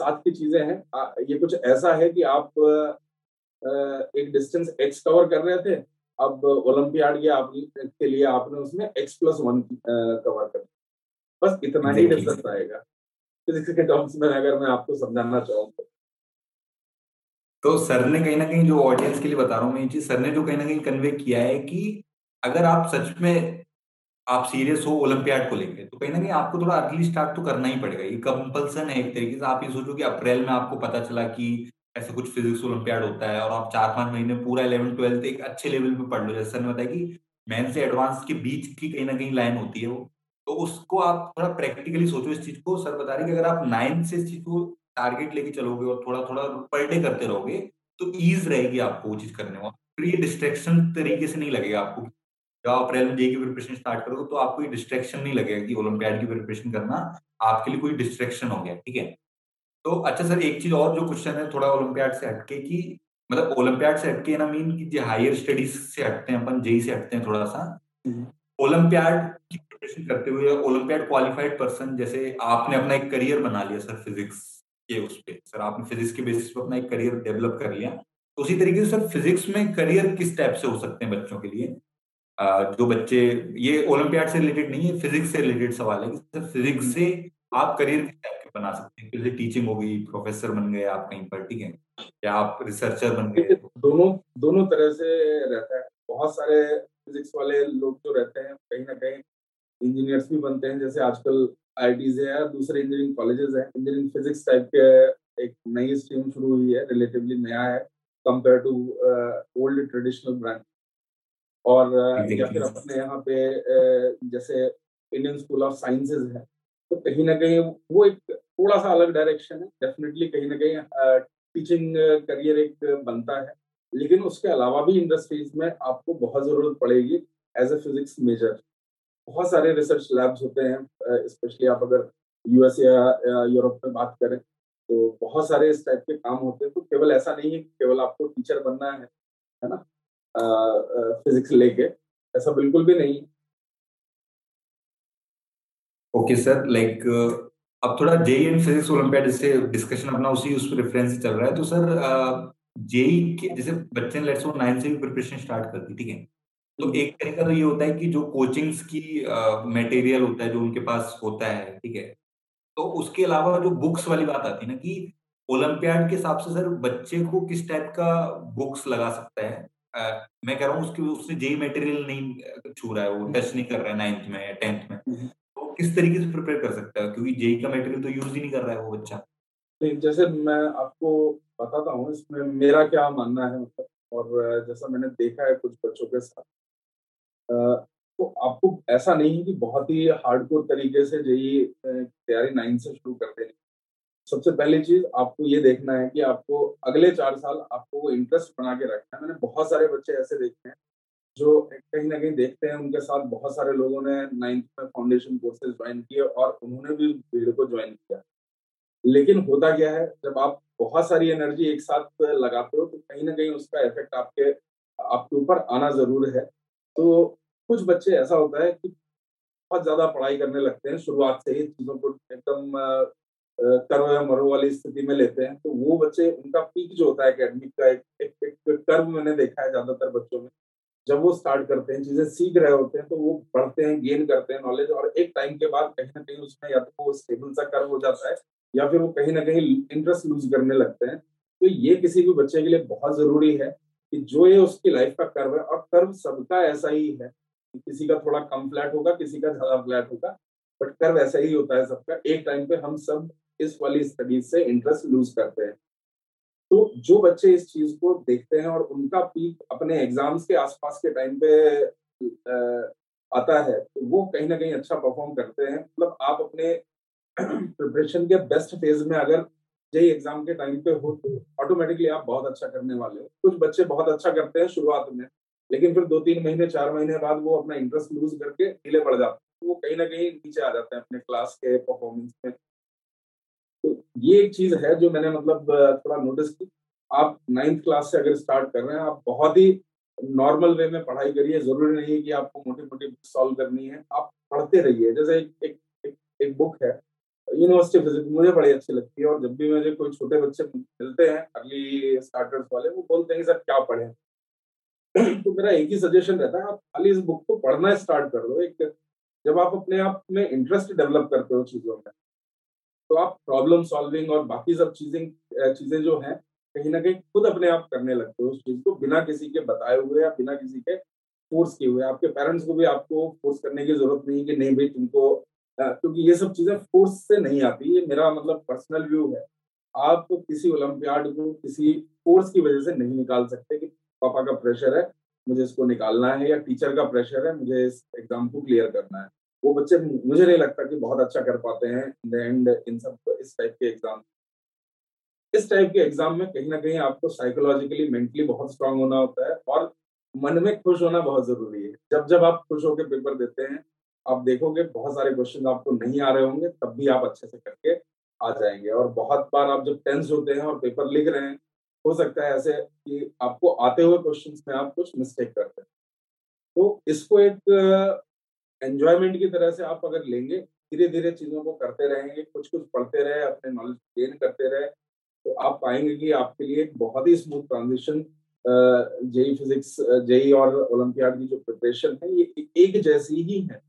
साथ की चीज़ें हैं। ये कुछ ऐसा है कि आप एक डिस्टेंस एक्स कवर कर रहे थे अब ओलंपियाड या आप के लिए आपने उसमें एक्स प्लस वन कवर कर बस इतना ही डिफरेंस आएगा। फिजिक्स के टर्म्स में अगर मैं आपको समझाना चाहूँ तो सर ने कहीं ना कहीं जो ऑडियंस के लिए बता रहा हूँ मैं ये चीज़, सर ने जो कहीं ना कहीं कन्वे किया है कि अगर आप सच में, आप सीरियस हो ओलंपियाड को लेकर तो कहीं ना कहीं आपको थोड़ा अर्ली स्टार्ट तो करना ही पड़ेगा। ये कंपल्सन है एक तरीके से। आप ये सोचो कि अप्रैल में आपको पता चला कि ऐसे कुछ फिजिक्स ओलंपियाड होता है और आप चार पाँच महीने पूरा इलेवन ट्वेल्थ एक अच्छे लेवल पे पढ़ लो। जैसे सर ने बताया कि मैन से एडवांस के बीच की कहीं ना कहीं लाइन होती है वो। तो उसको आप थोड़ा प्रैक्टिकली सोचो इस चीज़ को। सर बता रहे कि अगर आप नाइन्थ से इस चीज़ को टारगेट लेके चलोगे और थोड़ा थोड़ा पर डे करते रहोगे तो ईज रहेगी आपको वो चीज़ करने में फिर ये डिस्ट्रेक्शन तरीके से नहीं लगेगा आपको जब आप अप्रैल में जे की प्रिपरेशन स्टार्ट करोगे तो आपको ये डिस्ट्रैक्शन नहीं लगेगा कि ओलंपियाड की प्रिपरेशन करना आपके लिए कोई डिस्ट्रेक्शन हो गया ठीक है तो अच्छा सर एक चीज़ और जो क्वेश्चन है थोड़ा ओलंपियाड से हटके कि मतलब ओलंपियाड से हटके ना मीन की जो हायर स्टडीज़ से हटते हैं अपन जेई से हटते हैं थोड़ा सा ओलंपियाड हम्म। की प्रिपरेशन करते हुए ओलंपियाड क्वालिफाइड पर्सन जैसे आपने अपना एक करियर बना लिया सर फिजिक्स के उस पर सर आपने फिजिक्स के बेसिस पर अपना एक करियर डेवलप कर लिया। तो उसी तरीके से सर फिजिक्स में करियर किस टाइप से हो सकते हैं बच्चों के लिए? जो बच्चे ये ओलंपियाड से रिलेटेड नहीं है फिजिक्स से रिलेटेड सवाल है कि सर फिजिक्स से आप करियर किस टाइप के बना सकते हैं? जैसे टीचिंग हो गई प्रोफेसर बन गए आप कहीं पर ठीक है? या आप रिसर्चर बन गए। दोनों दोनों तरह से रहता है। बहुत सारे फिजिक्स वाले लोग जो रहते हैं कहीं ना कहीं इंजीनियर्स भी बनते हैं। जैसे आजकल आई है दूसरे इंजीनियरिंग कॉलेजेस हैं। इंजीनियरिंग फिजिक्स टाइप के एक नई स्ट्रीम शुरू हुई है रिलेटिवली नया है compare to old traditional branch और या फिर अपने यहाँ पे जैसे इंडियन स्कूल ऑफ़ साइंसेज है तो कहीं ना कहीं वो एक थोड़ा सा अलग डायरेक्शन है। डेफिनेटली कहीं ना कहीं टीचिंग करियर एक बनता है। लेकिन उसके अलावा भी इंडस्ट्रीज़ में आपको बहुत ज़रूरत पड़ेगी एज ए फिजिक्स मेजर बहुत सारे रिसर्च लैब्स होते हैं स्पेशली आप अगर यूएस या यूरोप में बात करें तो बहुत सारे इस टाइप के काम होते हैं। तो केवल ऐसा नहीं है केवल आपको टीचर बनना है है ना? फिजिक्स लेके, ऐसा बिल्कुल भी नहीं। ओके सर लाइक अब थोड़ा जेई एंड फिजिक्स ओलंपियाड से डिस्कशन अपना उसी, उस रेफरेंस चल रहा है। तो सर जेई के, जैसे बच्चे ने लेट्स से भी प्रिपरेशन स्टार्ट कर दी, ठीक है? तो एक तरीका तो ये होता है कि जो कोचिंग्स की मटेरियल होता है जो उनके पास होता है ठीक है? तो उसके अलावा जो बुक्स वाली बात आती है ना कि ओलंपियाड के हिसाब से सर बच्चे को किस टाइप का बुक्स लगा सकता है? आ, मैं कह रहा हूँ उसकी उससे जेई मटेरियल नहीं छू रहा है वो टच नहीं कर रहा है नाइन्थ में टेंथ में। हम्म। तो किस तरीके से प्रिपेयर कर सकता है? क्योंकि जेई का मटेरियल तो यूज़ ही नहीं कर रहा है वो बच्चा। जैसे मैं आपको बताता हूँ इसमें मेरा क्या मानना है मतलब और जैसा मैंने देखा है कुछ बच्चों के साथ तो आपको ऐसा नहीं है कि बहुत ही हार्ड हार्डकोर तरीके से जेई तैयारी नाइन से शुरू कर देनी सबसे पहली चीज़ आपको ये देखना है कि आपको अगले चार साल आपको वो इंटरेस्ट बना के रखना है। मैंने बहुत सारे बच्चे ऐसे देखे हैं जो कहीं ना कहीं देखते हैं उनके साथ बहुत सारे लोगों ने नाइन्थ में फाउंडेशन कोर्सेज ज्वाइन किए और उन्होंने भी भीड़ को ज्वाइन किया। लेकिन होता क्या है, जब आप बहुत सारी एनर्जी एक साथ लगाते हो तो कहीं ना कहीं उसका इफ़ेक्ट आपके आपके ऊपर आना ज़रूर है। तो कुछ बच्चे ऐसा होता है कि बहुत ज़्यादा पढ़ाई करने लगते हैं शुरुआत से ही चीज़ों को एकदम करो या मरो वाली स्थिति में लेते हैं। तो वो बच्चे उनका पीक जो होता है एकेडमिक का एक, एक, एक एक कर्व मैंने देखा है ज़्यादातर बच्चों में। जब वो स्टार्ट करते हैं चीज़ें सीख रहे होते हैं तो वो पढ़ते हैं गेन करते हैं नॉलेज और एक टाइम के बाद कहीं ना कहीं उसमें या तो वो स्टेबल सा कर्व हो जाता है या फिर वो कहीं ना कहीं इंटरेस्ट लूज करने लगते हैं। तो ये किसी भी बच्चे के लिए बहुत ज़रूरी है। कि जो ये उसकी लाइफ का कर्व है, और कर्व सबका ऐसा ही है किसी का थोड़ा कम फ्लैट होगा, किसी का ज़्यादा फ्लैट होगा बट कर्व ऐसा ही होता है सबका। एक टाइम पे हम सब इस वाली स्टडीज़ से इंटरेस्ट लूज करते हैं। तो जो बच्चे इस चीज़ को देखते हैं और उनका पीक अपने एग्ज़ाम्स के आसपास के टाइम पे आता है तो वो कहीं ना कहीं अच्छा परफॉर्म करते हैं। मतलब आप अपने प्रिपरेशन के बेस्ट फ़ेज़ में अगर जेई एग्ज़ाम के टाइम पे हो तो ऑटोमेटिकली आप बहुत अच्छा करने वाले हो। कुछ बच्चे बहुत अच्छा करते हैं शुरुआत में लेकिन फिर दो तीन महीने चार महीने बाद वो अपना इंटरेस्ट लूज करके ढीले पड़ जाते हैं। वो कहीं ना कहीं नीचे आ जाते हैं अपने क्लास के परफॉर्मेंस में। तो ये एक चीज़ है जो मैंने मतलब थोड़ा नोटिस की। आप नाइन्थ क्लास से अगर स्टार्ट कर रहे हैं आप बहुत ही नॉर्मल वे में पढ़ाई करिए। ज़रूरी नहीं है कि आपको मोटी मोटी सॉल्व करनी है। आप पढ़ते रहिए। जैसे एक एक, एक, एक बुक है यूनिवर्सिटी फिजिक्स मुझे बड़ी अच्छी लगती है और जब भी मुझे कोई छोटे बच्चे मिलते हैं अर्ली स्टार्टर्स वाले, वो बोलते हैं सर क्या पढ़े तो मेरा एक ही सजेशन रहता है, आप खाली इस बुक को पढ़ना स्टार्ट कर दो। एक, जब आप अपने आप में इंटरेस्ट डेवलप करते हो चीज़ों में तो आप प्रॉब्लम सॉल्विंग और बाकी सब चीज़ें चीज़ें जो हैं, कहीं ना कहीं खुद अपने आप करने लगते हो उस चीज़ को, बिना किसी के बताए हुए या बिना किसी के फोर्स किए हुए। आपके पेरेंट्स को भी आपको फोर्स करने की ज़रूरत नहीं कि नहीं भाई तुमको क्योंकि ये सब चीज़ें फोर्स से नहीं आती, ये मेरा मतलब पर्सनल व्यू है। आप किसी ओलंपियाड को किसी फोर्स की वजह से नहीं निकाल सकते कि पापा का प्रेशर है, मुझे इसको निकालना है या टीचर का प्रेशर है, मुझे इस एग्ज़ाम को क्लियर करना है। वो बच्चे मुझे नहीं लगता कि बहुत अच्छा कर पाते हैं इन द एंड इन सब इस टाइप के एग्ज़ाम इस टाइप के एग्ज़ाम में कहीं ना कहीं आपको साइकोलॉजिकली मेंटली बहुत स्ट्रांग होना होता है और मन में खुश होना बहुत ज़रूरी है। जब जब आप खुश होकर पेपर देते हैं आप देखोगे बहुत सारे क्वेश्चन आपको नहीं आ रहे होंगे, तब भी आप अच्छे से करके आ जाएँगे। और बहुत बार आप जब टेंस होते हैं और पेपर लिख रहे हैं, हो सकता है ऐसे कि आपको आते हुए क्वेश्चन में आप कुछ मिस्टेक करते हैं। तो इसको एक एंजॉयमेंट की तरह से आप अगर लेंगे धीरे धीरे चीज़ों को करते रहेंगे कुछ कुछ पढ़ते रहे, अपने नॉलेज गेन करते रहे तो आप पाएँगे कि आपके लिए एक बहुत ही smooth transition JEE physics JEE और ओलंपियाड की जो प्रिपरेशन है, ये एक जैसी ही है।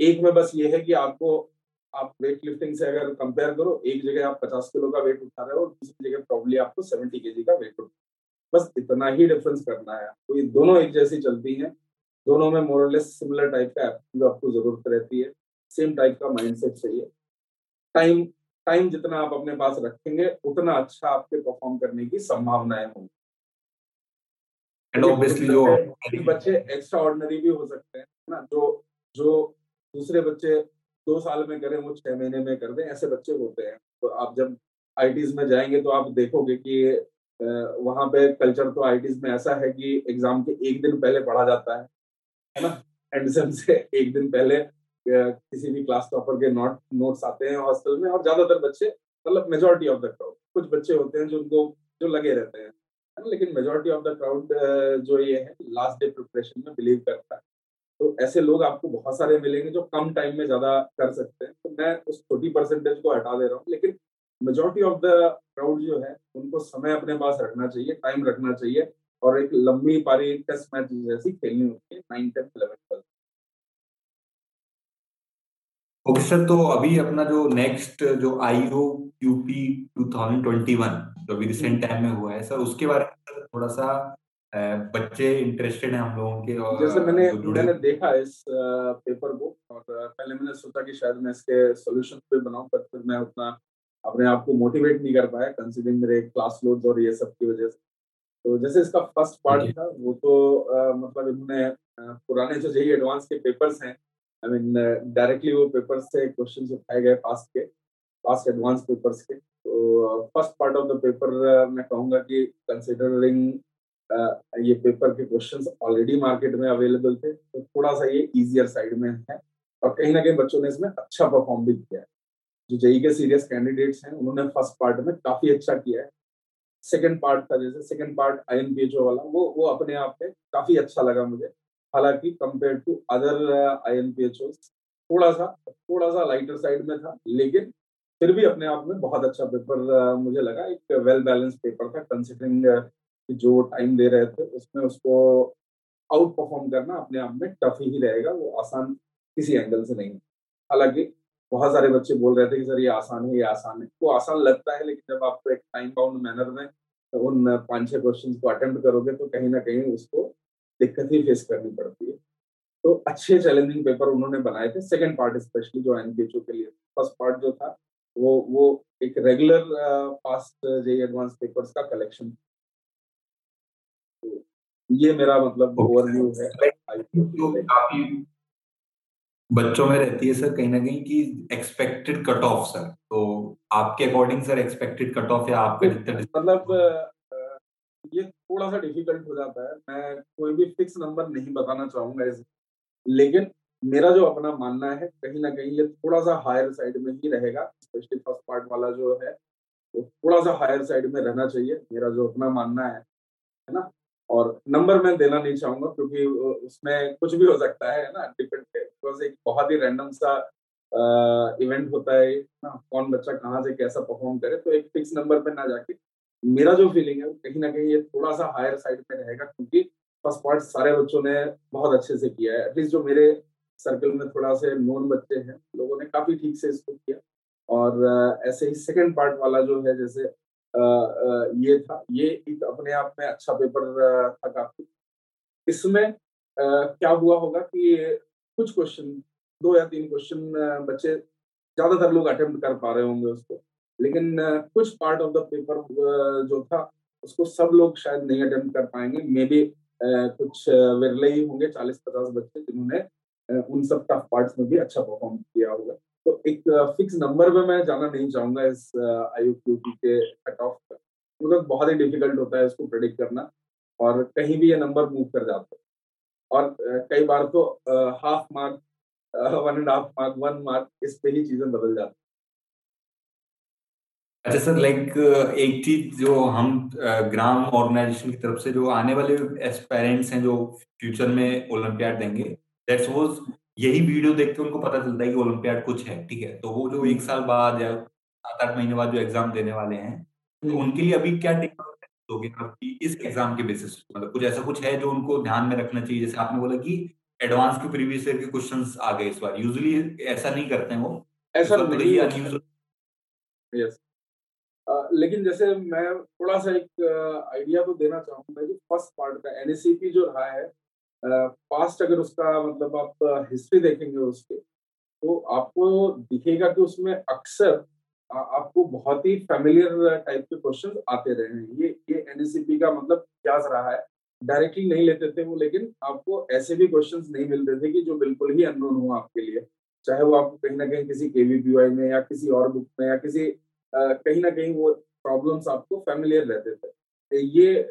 एक में बस ये है कि आपको आप वेट लिफ्टिंग से अगर कंपेयर करो एक जगह आप पचास किलो का वेट उठा रहे हो दूसरी जगह प्रॉब्ली आपको सेवेंटी के का वेट उठा बस इतना ही डिफरेंस करना है तो ये दोनों एक जैसी चलती हैं। दोनों में more or less similar type का एप्टीट्यूड आपको ज़रूरत रहती है। सेम टाइप का माइंडसेट चाहिए। टाइम टाइम जितना आप अपने पास रखेंगे उतना अच्छा आपके परफॉर्म करने की संभावनाएँ होंगी। एंड ऑब्वियसली जो बच्चे एक्स्ट्रा ऑर्डनरी भी हो सकते हैं ना? जो जो दूसरे बच्चे दो साल में करें, वो छह महीने में कर दें, ऐसे बच्चे होते हैं। तो आप जब आई में जाएँगे तो आप देखोगे कि वहाँ पे कल्चर तो आई में ऐसा है कि एग्ज़ाम के एक दिन पहले पढ़ा जाता है है ना? एडमिशन से एक दिन पहले किसी भी क्लास टॉपर के नोट नोट्स आते हैं हॉस्टल में और ज़्यादातर बच्चे मतलब मेजोरिटी ऑफ़ द क्राउड कुछ बच्चे होते हैं जो उनको, जो लगे रहते हैं लेकिन मेजोरिटी ऑफ़ द क्राउड जो ये है लास्ट डे प्रिपरेशन में बिलीव करता है। तो ऐसे लोग आपको बहुत सारे मिलेंगे जो कम टाइम में ज़्यादा कर सकते हैं। तो मैं उस छोटी परसेंटेज को हटा दे रहा हूँ लेकिन मेजोरिटी ऑफ़ द क्राउड जो है उनको समय अपने पास रखना चाहिए टाइम रखना चाहिए और एक लंबी पारी टेस्ट मैच जैसी खेलनी होती है nine tenth eleven twelfth okay sir तो अभी अपना जो नेक्स्ट जो आईओ क्यूपी 2021 जो अभी रिसेंट टाइम में हुआ है सर उसके बारे में थोड़ा सा बच्चे इंटरेस्टेड हैं हम लोगों के और जैसे मैंने मैंने देखा इस पेपर को और पहले मैंने सोचा कि शायद मैं इसके सॉल्यूशन पे बनाऊँ पर फिर मैं उतना अपने आप को मोटिवेट नहीं कर पाया कंसिडरिंग मेरे क्लास लोड्स और ये सब की वजह से। तो जैसे इसका फ़र्स्ट पार्ट था वो तो आ, मतलब इन्होंने पुराने जो जेई एडवांस के पेपर्स हैं आई मीन डायरेक्टली वो पेपर से क्वेश्चन उठाए गए पास्ट के पास्ट एडवांस पेपर्स के। तो first part of the paper मैं कहूँगा कि कंसिडरिंग ये पेपर के क्वेश्चंस ऑलरेडी मार्केट में अवेलेबल थे तो थोड़ा सा ये इजियर साइड में है और कहीं ना कहीं बच्चों ने इसमें अच्छा परफॉर्म भी किया है। जो जेई के सीरियस कैंडिडेट्स हैं, उन्होंने फ़र्स्ट पार्ट में काफ़ी अच्छा किया है। सेकंड पार्ट था जैसे सेकंड पार्ट आई एन वाला, वो वो अपने आप में काफ़ी अच्छा लगा मुझे। हालाँकि compare to other I N P H O थोड़ा सा थोड़ा सा लाइटर साइड में था, लेकिन फिर भी अपने आप में बहुत अच्छा पेपर मुझे लगा। एक वेल बैलेंस पेपर था कंसिडरिंग जो टाइम दे रहे थे, उसमें उसको आउट परफॉर्म करना अपने आप में टफ ही रहेगा, वो आसान किसी एंगल से नहीं हालाँकि बहुत सारे बच्चे बोल रहे थे कि, सर, ये आसान है, ये आसान है। वो आसान लगता है, लेकिन जब आपको एक टाइम बाउंड मैनर में उन पाँच छह क्वेश्चन को अटेम्प्ट करोगे तो कहीं ना कहीं उसको दिक्कत ही फेस करनी पड़ती है। तो अच्छे चैलेंजिंग पेपर उन्होंने बनाए थे। सेकेंड पार्ट स्पेशली जो एनपीएचओ के लिए फ़र्स्ट पार्ट जो था, वो वो एक regular past JEE advance papers का कलेक्शन तो ये मेरा मतलब ओवरव्यू है। तो काफ़ी बच्चों में रहती है सर कहीं ना कहीं कि एक्सपेक्टेड कट ऑफ़ सर। तो आपके according sir expected cut off या आपका जितना मतलब ये थोड़ा सा डिफ़िकल्ट हो जाता है। मैं कोई भी फिक्स नंबर नहीं बताना चाहूँगा इस लेकिन मेरा जो अपना मानना है कहीं ना कहीं ये थोड़ा सा हायर साइड में ही रहेगा। स्पेशली फ़र्स्ट पार्ट वाला जो है वो थोड़ा सा हायर साइड में रहना चाहिए। मेरा जो अपना मानना है है ना? और नंबर मैं देना नहीं चाहूँगा क्योंकि उसमें कुछ भी हो सकता है ना? डिपेंड बिकॉज़ एक बहुत ही रैंडम सा इवेंट होता है, ना? कौन बच्चा कहाँ से कैसा परफॉर्म करे? तो एक फिक्स नंबर पे ना जाके मेरा जो फीलिंग है कहीं ना कहीं ये थोड़ा सा हायर साइड में रहेगा क्योंकि फ़र्स्ट पार्ट सारे बच्चों ने बहुत अच्छे से किया है। एटलीस्ट जो मेरे सर्कल में थोड़ा से नॉन बच्चे हैं, लोगों ने काफ़ी ठीक से इसको किया। और ऐसे ही सेकंड पार्ट वाला जो है, जैसे ये था, ये एक अपने आप में अच्छा पेपर था काफ़ी। इसमें क्या हुआ होगा कि कुछ क्वेश्चन दो या तीन क्वेश्चन बच्चे ज़्यादातर लोग अटेम्प्ट कर पा रहे होंगे उसको। लेकिन कुछ पार्ट ऑफ़ द पेपर जो था, उसको सब लोग शायद नहीं अटेम्प्ट कर पाएँगे। मे बी कुछ विरले ही होंगे, चालीस पचास बच्चे, जिन्होंने उन सब टफ पार्ट्स में भी अच्छा परफॉर्म किया होगा। तो एक फिक्स नंबर पे मैं जाना नहीं चाहूँगा इस आई के कट ऑफ़ मतलब बहुत ही डिफ़िकल्ट होता है इसको प्रेडिक्ट करना और कहीं भी ये नंबर मूव कर जाते हैं। और कई बार तो half mark one and half mark one mark इस पे ही चीज़ें बदल जाती अच्छा सर लाइक एक चीज़ जो हम ग्राम ऑर्गेनाइजेशन की तरफ़ से जो आने वाले एस्पेरेंट्स हैं जो फ्यूचर में ओलंपियाड देंगे दैट सपोज़ यही वीडियो देख के उनको पता चलता है कि ओलंपियाड कुछ है ठीक है। तो वो जो एक साल बाद या सात आठ महीने बाद जो एग्ज़ाम देने वाले हैं तो हम्म। उनके लिए अभी क्या दोगे कि इस एग्ज़ाम के बेसिस मतलब कुछ ऐसा कुछ है जो उनको ध्यान में रखना चाहिए? जैसे आपने बोला कि एडवांस के प्रीवियस ईयर के क्वेश्चंस आ गए इस बार। यूजुअली ऐसा नहीं करते हैं वो। ऐसा नहीं यस लेकिन जैसे मैं थोड़ा सा एक आइडिया तो देना चाहूँगा। कि फ़र्स्ट पार्ट का एनएसीपी जो रहा है पास्ट अगर उसका मतलब आप हिस्ट्री देखेंगे उसके तो आपको दिखेगा कि उसमें अक्सर आपको बहुत ही फेमिलियर टाइप के क्वेश्चन आते रहे हैं। ये ये एनएसीपी का मतलब क्या रहा है। डायरेक्टली नहीं लेते थे वो, लेकिन आपको ऐसे भी क्वेश्चंस नहीं मिलते थे कि जो बिल्कुल ही अननोन हो आपके लिए। चाहे वो आपको कहीं ना कहीं किसी केवीपीआई में या किसी और बुक में या किसी कहीं ना कहीं वो प्रॉब्लम्स आपको फेमिलियर रहते थे। ये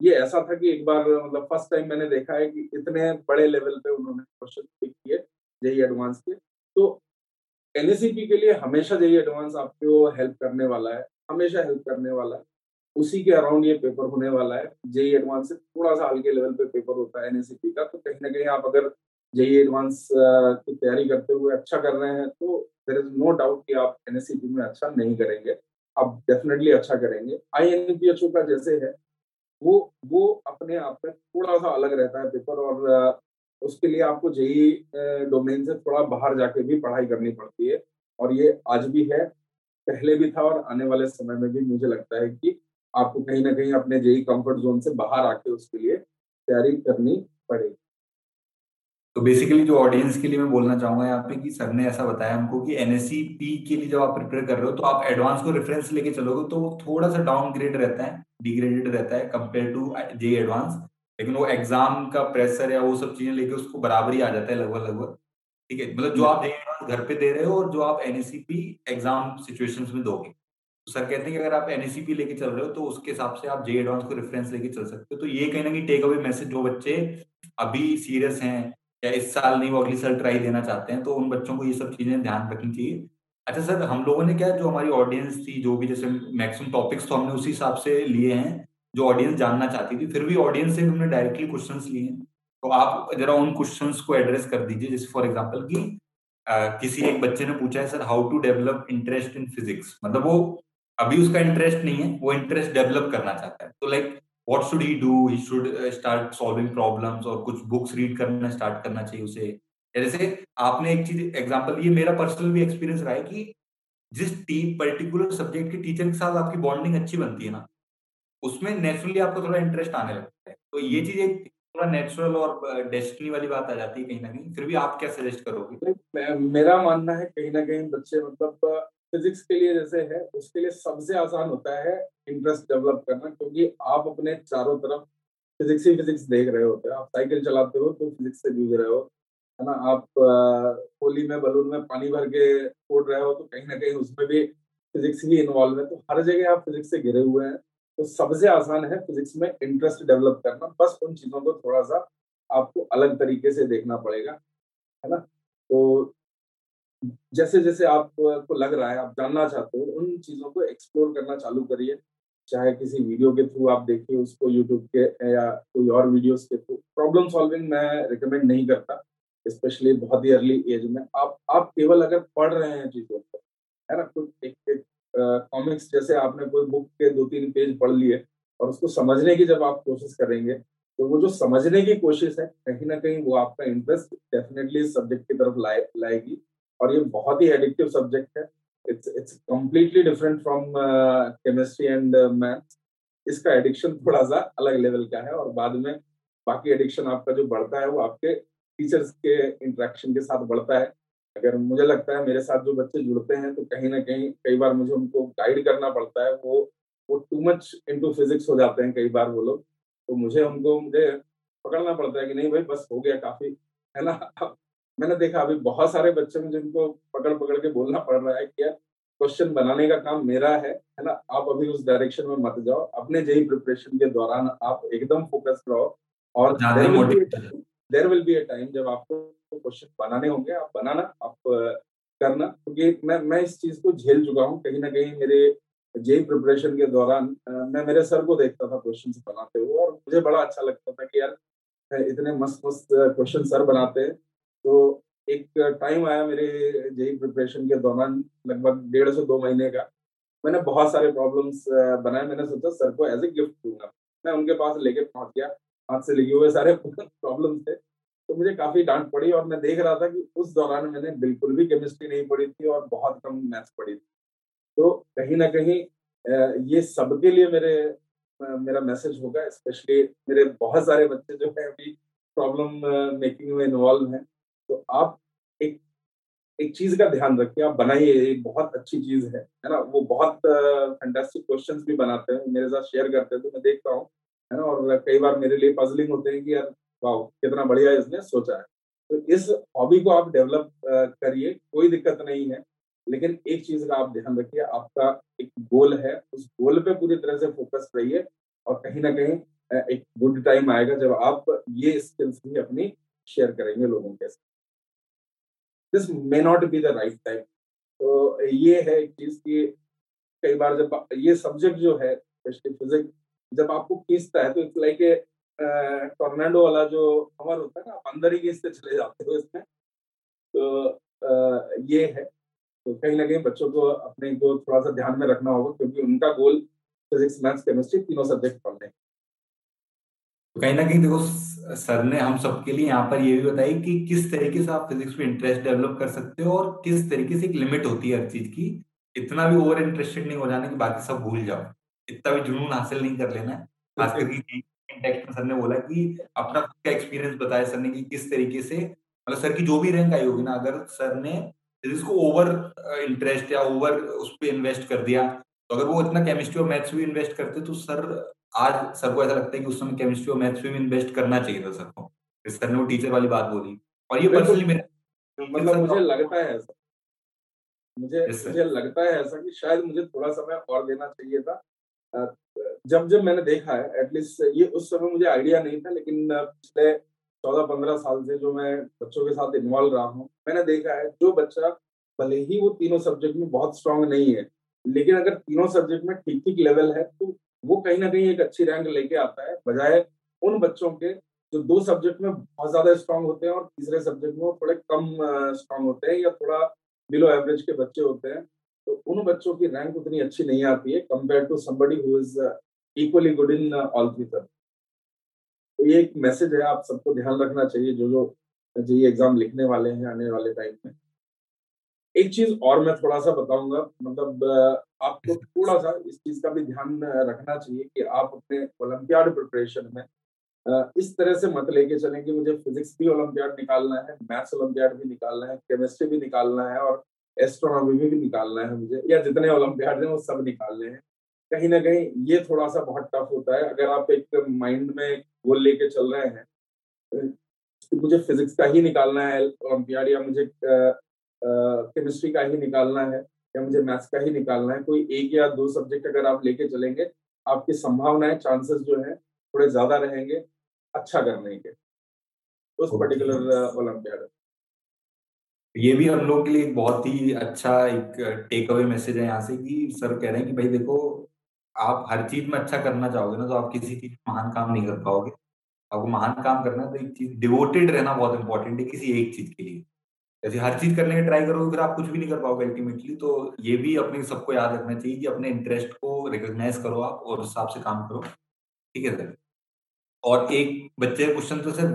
ये ऐसा था कि एक बार मतलब फ़र्स्ट टाइम मैंने देखा है कि इतने बड़े लेवल पे उन्होंने क्वेश्चन पिक किए, जेई एडवांस के। तो एनएससीपी के लिए हमेशा जेई एडवांस आपको हेल्प करने वाला है, हमेशा हेल्प करने वाला है। उसी के अराउंड ये पेपर होने वाला है। जेई एडवांस से थोड़ा सा हल्के लेवल पे पेपर होता है एनएससीपी का तो कहीं ना कहीं आप अगर जेई एडवांस की तैयारी करते हुए अच्छा कर रहे हैं तो देर इज़ नो डाउट कि आप एनएससीपी में अच्छा नहीं करेंगे। आप डेफिनेटली अच्छा करेंगे। आई एन का जैसे है वो वो अपने आप में थोड़ा सा अलग रहता है पेपर और उसके लिए आपको जेई डोमेन से थोड़ा बाहर जाके भी पढ़ाई करनी पड़ती है। और ये आज भी है, पहले भी था और आने वाले समय में भी मुझे लगता है कि आपको कहीं ना कहीं अपने जेई कंफर्ट जोन से बाहर आके उसके लिए तैयारी करनी पड़ेगी। तो बेसिकली जो ऑडियंस के लिए मैं बोलना चाहूँगा यहाँ पे कि सर ने ऐसा बताया हमको कि एनएससी पी के लिए जब आप प्रिपेयर कर रहे हो तो आप एडवांस को रेफरेंस लेके चलोगे तो थोड़ा सा डाउनग्रेड रहता है। डिग्रेडेड रहता है कंपेयर टू जे एडवांस लेकिन वो एग्ज़ाम का प्रेशर या वो सब चीज़ें लेके उसको बराबरी आ जाता है लगभग लगभग। ठीक है? मतलब जो आप जे एडवांस घर पे दे रहे हो और जो आप एनएससीपी एग्ज़ाम सिचुएशंस में दोगे। तो सर कहते हैं कि अगर आप एनएससीपी लेके चल रहे हो तो उसके हिसाब से आप जे एडवांस को रेफरेंस लेके चल सकते हो। तो ये कहीं ना कहीं टेक अवे मैसेज जो बच्चे अभी सीरियस हैं या इस साल नहीं वो अगली साल ट्राई देना चाहते हैं तो उन बच्चों को ये सब चीज़ें ध्यान रखनी चाहिए। अच्छा सर, हम लोगों ने क्या, जो हमारी ऑडियंस थी, जो भी जैसे मैक्सिमम टॉपिक्स तो हमने उसी हिसाब से लिए हैं, जो ऑडियंस जानना चाहती थी, फिर भी ऑडियंस से हमने डायरेक्टली क्वेश्चन लिए हैं। तो आप जरा उन क्वेश्चन को एड्रेस कर दीजिए, जैसे फॉर एग्ज़ाम्पल की किसी एक बच्चे ने पूछा है, sir how to develop interest in physics मतलब वो अभी उसका इंटरेस्ट नहीं है, वो इंटरेस्ट डेवलप करना चाहता है। तो like what should he do he should start solving problems और कुछ बुक्स रीड करना स्टार्ट करना चाहिए उसे। जैसे आपने एक चीज़ एग्ज़ाम्पल ये मेरा पर्सनल भी एक्सपीरियंस रहा है कि जिस पर्टिकुलर सब्जेक्ट के टीचर के साथ आपकी बॉन्डिंग अच्छी बनती है ना, उसमें नेचुरली आपको थोड़ा इंटरेस्ट आने लगता है। तो ये चीज़ एक थोड़ा नेचुरल और डेस्टिनी वाली बात आ जाती है कहीं ना कहीं। फिर भी आप क्या सजेस्ट करोगे? मेरा मानना है कहीं ना कहीं बच्चे मतलब फिजिक्स के लिए जैसे है, उसके लिए सबसे आसान होता है इंटरेस्ट डेवलप करना, क्योंकि आप अपने चारों तरफ़ फिजिक्स ही फिजिक्स देख रहे होते हैं। आप साइकिल चलाते हो तो फिजिक्स से जूझ रहे हो। है ना? आप होली में, बलून में पानी भर के फोड़ रहे हो तो कहीं ना कहीं उसमें भी फिजिक्स ही इन्वॉल्व है। तो हर जगह आप फिजिक्स से घिरे हुए हैं। तो सबसे आसान है फिजिक्स में इंटरेस्ट डेवलप करना। बस उन चीज़ों को थोड़ा सा आपको अलग तरीके से देखना पड़ेगा, है ना? तो जैसे जैसे आपको लग रहा है, आप जानना चाहते हो, उन चीज़ों को एक्सप्लोर करना चालू करिए। चाहे किसी वीडियो के थ्रू आप देखिए उसको यूट्यूब के या कोई और वीडियोस के थ्रू प्रॉब्लम सॉल्विंग मैं रिकमेंड नहीं करता। स्पेशली बहुत ही अर्ली एज में, आप आप केवल अगर पढ़ रहे हैं चीज़ों को, है ना कुछ एक एक कॉमिक्स जैसे आपने कोई बुक के दो तीन पेज पढ़ लिए और उसको समझने की जब आप कोशिश करेंगे तो वो जो समझने की कोशिश है, कहीं ना कहीं वो आपका इंटरेस्ट डेफिनेटली इस सब्जेक्ट की तरफ़ लाए, लाएगी और ये बहुत ही एडिक्टिव सब्जेक्ट है। It's it's completely different from chemistry and maths इसका एडिक्शन थोड़ा सा अलग लेवल का है और बाद में बाकी एडिक्शन आपका जो बढ़ता है वो आपके टीचर्स के इंटरेक्शन के साथ बढ़ता है। अगर मुझे लगता है मेरे साथ जो बच्चे जुड़ते हैं तो कहीं ना कहीं कई बार मुझे उनको गाइड करना पड़ता है। वो वो टू मच इनटू फिजिक्स हो जाते हैं कई बार वो लोग। तो मुझे उनको मुझे पकड़ना पड़ता है कि नहीं भाई बस हो गया काफ़ी है ना? मैंने देखा अभी बहुत सारे बच्चे में जिनको पकड़ पकड़ के बोलना पड़ रहा है कि यार क्वेश्चन बनाने का काम मेरा है है ना? आप अभी उस डायरेक्शन में मत जाओ। अपने जेई प्रिपरेशन के दौरान आप एकदम फोकस रहो और there will be a time जब आपको क्वेश्चन बनाने होंगे। आप बनाना, आप करना। क्योंकि मैं मैं इस चीज़ को झेल चुका हूँ। कहीं ना कहीं मेरे जेई प्रिपरेशन के दौरान मैं मेरे सर को देखता था क्वेश्चन बनाते हुए और मुझे बड़ा अच्छा लगता था कि यार इतने मस्त मस्त क्वेश्चन सर बनाते हैं। तो एक टाइम आया मेरे जेई प्रिपरेशन के दौरान, लगभग डेढ़ से दो महीने का। मैंने बहुत सारे प्रॉब्लम्स बनाए। मैंने सोचा सर को एज ए गिफ्ट दूँगा। मैं उनके पास लेके पहुँच गया। हाथ से लिखे हुए सारे प्रॉब्लम थे। तो मुझे काफ़ी डांट पड़ी और मैं देख रहा था कि उस दौरान मैंने बिल्कुल भी केमिस्ट्री नहीं पढ़ी थी और बहुत कम मैथ्स पढ़ी थी। तो कहीं ना कहीं ये सबके लिए मेरे मेरा मैसेज होगा स्पेशली मेरे बहुत सारे बच्चे जो है अभी प्रॉब्लम मेकिंग में इन्वॉल्व हैं। तो आप एक एक चीज़ का ध्यान रखिए, आप बनाइए एक बहुत अच्छी चीज़ है है ना? वो बहुत फैंटास्टिक क्वेश्चंस भी बनाते हैं, मेरे साथ शेयर करते हैं तो मैं देखता हूँ। है ना? और कई बार मेरे लिए पजलिंग होते हैं कि यार वाह कितना बढ़िया इसने सोचा है। तो इस हॉबी को आप डेवलप करिए, कोई दिक्कत नहीं है। लेकिन एक चीज़ का आप ध्यान रखिए, आपका एक गोल है, उस गोल पे पूरी तरह से फोकस रहिए और कहीं ना कहीं एक गुड टाइम आएगा जब आप ये स्किल्स भी अपनी शेयर करेंगे लोगों के साथ। This may not be the right time तो ये है एक चीज़ की कई बार जब ये सब्जेक्ट जो है स्पेशली फिजिक्स जब आपको खींचता है तो इट्स लाइक ए टोर्नेडो वाला जो कवर होता है ना आप अंदर ही इससे चले जाते हो इसमें। तो आ, ये है। तो कहीं ना कहीं बच्चों को अपने को थोड़ा सा ध्यान में रखना होगा क्योंकि उनका गोल फिजिक्स मैथ्स केमिस्ट्री तीनों सब्जेक्ट पढ़ने तो कहीं ना कहीं देखो सर ने हम सबके लिए यहाँ पर ये भी बताई कि किस तरीके से आप फिजिक्स में इंटरेस्ट डेवलप कर सकते हो और किस तरीके से एक लिमिट होती है हर चीज़ की। इतना भी ओवर इंटरेस्टेड नहीं हो जाना कि बाकी सब भूल जाओ। इतना भी जुनून हासिल नहीं कर लेना है। खास करके में सर ने बोला कि अपना खुद का एक्सपीरियंस बताया सर ने कि किस तरीके से मतलब सर की जो भी रैंक आई होगी ना अगर सर ने इसको ओवर इंटरेस्ट या ओवर उस पर इन्वेस्ट कर दिया तो अगर वो इतना केमिस्ट्री और मैथ्स भी इन्वेस्ट करते तो सर आज सर को ऐसा लगता है कि उस समय केमिस्ट्री और मैथ्स में भी इन्वेस्ट करना चाहिए था सर को। सर ने वो टीचर वाली बात बोली। और ये पर्सनली मेरा मतलब मुझे लगता है ऐसा। मुझे मुझे लगता है ऐसा कि शायद मुझे थोड़ा समय और देना चाहिए था। जब जब मैंने देखा है एटलीस्ट ये उस समय मुझे आइडिया नहीं था, लेकिन पिछले चौदह पंद्रह साल से जो मैं बच्चों के साथ इन्वॉल्व रहा हूँ, मैंने देखा है, जो बच्चा भले ही वो तीनों सब्जेक्ट में बहुत स्ट्रांग नहीं है, लेकिन अगर तीनों सब्जेक्ट में ठीक ठीक लेवल है तो वो कहीं ना कहीं एक अच्छी रैंक लेके आता है, बजाय उन बच्चों के जो दो सब्जेक्ट में बहुत ज़्यादा स्ट्रांग होते हैं और तीसरे सब्जेक्ट में थोड़े कम स्ट्रांग होते हैं या थोड़ा बिलो एवरेज के बच्चे होते हैं। तो उन बच्चों की रैंक उतनी अच्छी नहीं आती है compare to somebody who is equally good in all three तो ये एक मैसेज है, आप सबको ध्यान रखना चाहिए जो जो जी एग्ज़ाम लिखने वाले हैं, आने वाले टाइम में। एक चीज़ और मैं थोड़ा सा बताऊँगा मतलब आपको थोड़ा सा इस चीज़ का भी ध्यान रखना चाहिए कि आप अपने ओलंपियाड प्रिपरेशन में इस तरह से मत लेके चलें कि मुझे फिजिक्स भी ओलंपियाड निकालना है मैथ्स ओलंपियाड भी निकालना है केमिस्ट्री भी निकालना है और एस्ट्रोनॉमी में भी निकालना है मुझे। या जितने ओलंपियाड हैं वो सब निकालने हैं। कहीं ना कहीं ये थोड़ा सा बहुत टफ होता है। अगर आप एक माइंड में गोल लेके चल रहे हैं तो मुझे फिजिक्स का ही निकालना है ओलंपियाड या मुझे केमिस्ट्री का ही निकालना है या मुझे मैथ्स का ही निकालना है। कोई एक या दो सब्जेक्ट अगर आप लेके चलेंगे आपकी संभावनाएँ चांसेस जो है थोड़े ज़्यादा रहेंगे अच्छा करने के। उस पर्टिकुलर ओलंपियाड ये भी हम लोग के लिए एक बहुत ही अच्छा एक टेक अवे मैसेज है यहाँ से कि सर कह रहे हैं कि भाई देखो, आप हर चीज़ में अच्छा करना चाहोगे ना तो आप किसी चीज़ में महान काम नहीं कर पाओगे। आपको महान काम करना है तो एक चीज़ डिवोटेड रहना बहुत इंपॉर्टेंट है किसी एक चीज़ के लिए। जैसे हर चीज़ करने का ट्राई करोगे, फिर आप कुछ भी नहीं कर पाओगे अल्टीमेटली तो ये भी अपने सबको याद रखना चाहिए कि अपने इंटरेस्ट को रिकोगनाइज करो आप और उस हिसाब से काम करो। ठीक है सर और एक बच्चे क्वेश्चन तो sir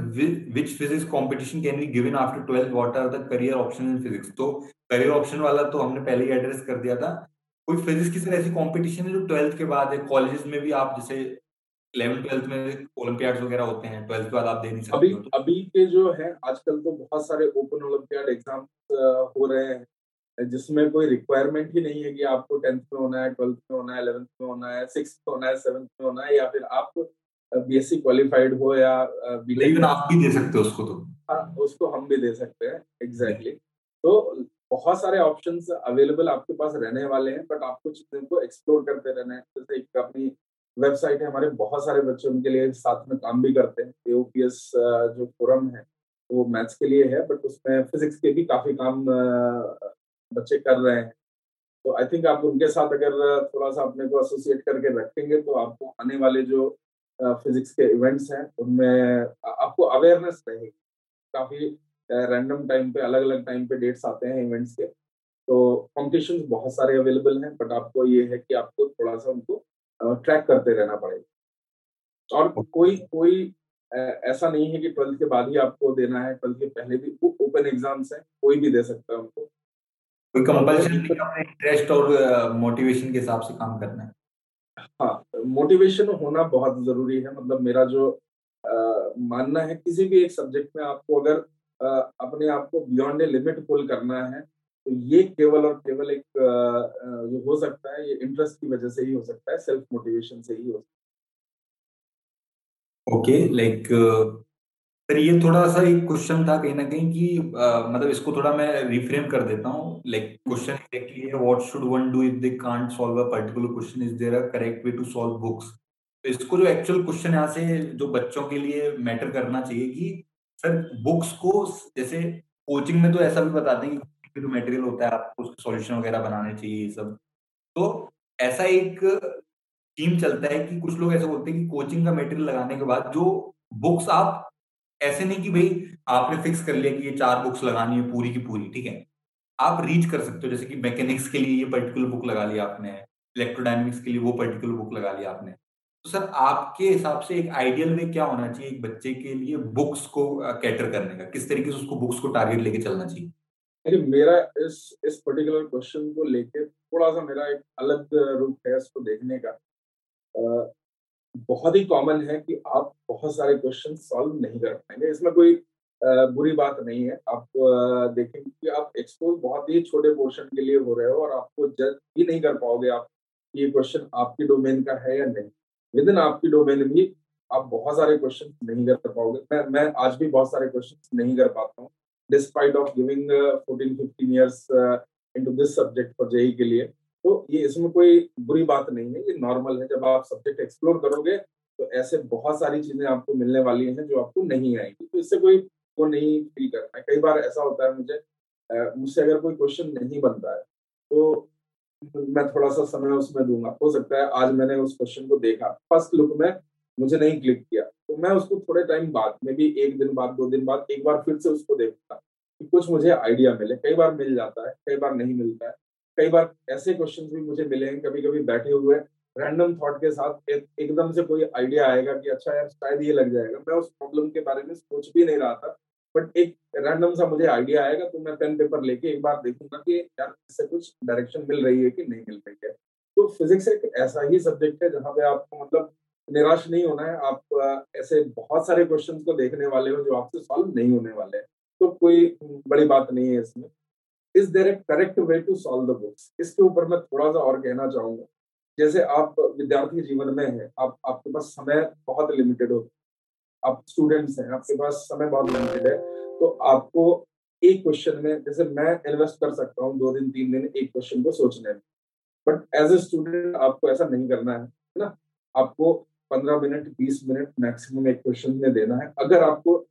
which physics competition can be given after twelfth what are the career option in physics तो करियर ऑप्शन वाला तो हमने पहले ही एड्रेस कर दिया था। कोई फिजिक्स की सर ऐसी कंपटीशन है जो ट्वेल्थ के बाद है? कॉलेजेस में भी आप जैसे इलेवन ट्वेल्थ में वगैरह होते हैं ट्वेल्थ के बाद आप दे नहीं सकते अभी तो। अभी के जो है आजकल तो बहुत सारे ओपन ओलंपियाड एग्ज़ाम हो रहे हैं जिसमें कोई रिक्वायरमेंट ही नहीं है कि आपको टेंथ में होना है ट्वेल्थ में होना है इलेवेंथ में होना है सिक्स में होना है सेवन्थ में होना है या फिर आप बीएससी क्वालिफाइड हो या लेकिन आप भी दे सकते हो उसको तो। हाँ उसको हम भी दे सकते हैं एग्जैक्टली exactly. तो बहुत सारे ऑप्शंस अवेलेबल आपके पास रहने वाले हैं बट आपको चीज़ों को एक्सप्लोर करते रहना है। जैसे एक अपनी वेबसाइट है हमारे बहुत सारे बच्चे उनके लिए साथ में काम भी करते हैं। एओपीएस जो फोरम है वो मैथ्स के लिए है बट उसमें फिजिक्स के भी काफ़ी काम बच्चे कर रहे हैं। तो आई थिंक आप उनके साथ अगर थोड़ा सा अपने को एसोसिएट करके रखेंगे तो आपको आने वाले जो फिजिक्स के इवेंट्स हैं उनमें आपको अवेयरनेस रहेगी। काफ़ी रैंडम टाइम पे अलग अलग टाइम पे डेट्स आते हैं इवेंट्स के। तो कॉम्पिटिशन बहुत सारे अवेलेबल हैं बट आपको ये है कि आपको थोड़ा सा उनको ट्रैक करते रहना पड़ेगा। और कोई कोई ऐसा नहीं है कि ट्वेल्थ के बाद ही आपको देना है ट्वेल्थ के पहले भी ओपन एग्ज़ाम्स हैं कोई भी दे सकता है उनको। कोई कंपल्शन नहीं अपने इंटरेस्ट और मोटिवेशन के हिसाब से काम करना है? हाँ मोटिवेशन होना बहुत ज़रूरी है। मतलब मेरा जो आ, मानना है किसी भी एक सब्जेक्ट में आपको अगर आ, अपने आप को बियॉन्ड ए लिमिट पुल करना है तो ये केवल और केवल एक जो हो सकता है ये इंटरेस्ट की वजह से ही हो सकता है सेल्फ मोटिवेशन से ही हो सकता है। ओके लाइक सर ये थोड़ा सा एक क्वेश्चन था कहीं ना कहीं कि मतलब इसको थोड़ा मैं रिफ्रेम कर देता हूँ। Like question what should one do if they can't solve a particular question is there a correct way to solve books तो इसको जो एक्चुअल क्वेश्चन यहाँ से जो बच्चों के लिए मैटर करना चाहिए कि, सर बुक्स को जैसे कोचिंग में तो ऐसा भी बताते हैं कि जो मटेरियल होता है, आपको उसके सॉल्यूशन वगैरह बनाने चाहिए, ये सब। तो ऐसा एक थीम चलता है कि कुछ लोग ऐसे बोलते हैं कि कोचिंग का मटेरियल लगाने के बाद जो बुक्स आप ऐसे नहीं कि भाई आपने फिक्स कर लिया कि ये चार बुक्स लगानी है पूरी की पूरी, ठीक है? आप रीच कर सकते हो, जैसे कि मैकेनिक्स के लिए ये पर्टिकुलर बुक लगा लिया आपने इलेक्ट्रोडाइनमिक्स के लिए वो पर्टिकुलर बुक लगा लिया आपने। तो सर, आपके हिसाब से एक आइडियल में क्या होना चाहिए एक बच्चे के लिए बुक्स को कैटर करने का? किस तरीके से उसको बुक्स को टारगेट लेके चलना चाहिए? अरे मेरा इस इस पर्टिकुलर क्वेश्चन को लेके थोड़ा सा मेरा एक अलग रूप है इसको देखने का। बहुत ही कॉमन है कि आप बहुत सारे क्वेश्चन सॉल्व नहीं कर पाएँगे। इसमें कोई बुरी बात नहीं है। आप देखेंगे कि आप एक्सपोज बहुत ही छोटे पोर्शन के लिए हो रहे हो और आपको जज भी नहीं कर पाओगे आप ये क्वेश्चन आपकी डोमेन का है या नहीं। विद इन आपकी डोमेन भी आप बहुत सारे क्वेश्चन नहीं कर पाओगे। मैं मैं आज भी बहुत सारे क्वेश्चन नहीं कर पाता हूँ despite of giving fourteen fifteen years into this subject for JEE के लिए। तो ये इसमें कोई बुरी बात नहीं है, ये नॉर्मल है। जब आप सब्जेक्ट एक्सप्लोर करोगे तो ऐसे बहुत सारी चीज़ें आपको मिलने वाली हैं जो आपको नहीं आएँगी। तो इससे कोई वो नहीं फील करना है। कई बार ऐसा होता है मुझे मुझसे अगर कोई क्वेश्चन नहीं बनता है तो मैं थोड़ा सा समय उसमें दूँगा। हो सकता है आज मैंने उस क्वेश्चन को देखा फ़र्स्ट लुक में मुझे नहीं क्लिक किया तो मैं उसको थोड़े टाइम बाद में भी एक दिन बाद, दो दिन बाद, एक बार फिर से उसको देखता कि कुछ मुझे आइडिया मिले। कई बार मिल जाता है, कई बार नहीं मिलता है। कई बार ऐसे क्वेश्चन भी मुझे मिले हैं कभी कभी बैठे हुए रैंडम थॉट के साथ एक, एकदम से कोई आइडिया आएगा कि अच्छा यार शायद ये लग जाएगा। मैं उस प्रॉब्लम के बारे में सोच भी नहीं रहा था बट एक रैंडम सा मुझे आइडिया आएगा तो मैं पेन पेपर लेके एक बार देखूँगा कि यार इससे कुछ डायरेक्शन मिल रही है कि नहीं मिल रही है। तो फिजिक्स एक ऐसा ही सब्जेक्ट है जहाँ पे आपको मतलब निराश नहीं होना है आप ऐसे बहुत सारे क्वेश्चन को देखने वाले हो जो आपसे सॉल्व नहीं होने वाले हैं। तो कोई बड़ी बात नहीं है इसमें। Is there a correct way to solve the books इसके ऊपर मैं थोड़ा सा और कहना चाहूँगा। जैसे आप विद्यार्थी जीवन में है, आप, आपके पास समय बहुत लिमिटेड हो। आप स्टूडेंट्स हैं, आपके पास समय बहुत लिमिटेड है। तो आपको एक क्वेश्चन में, जैसे मैं इन्वेस्ट कर सकता हूँ, दो दिन, तीन दिन एक क्वेश्चन को सोचने में। बट एज ए स्टूडेंट आपको ऐसा नहीं करना है ना? आपको पंद्रह मिनट बीस मिनट मैक्सिमम एक क्वेश्चन में देना है। अगर आपको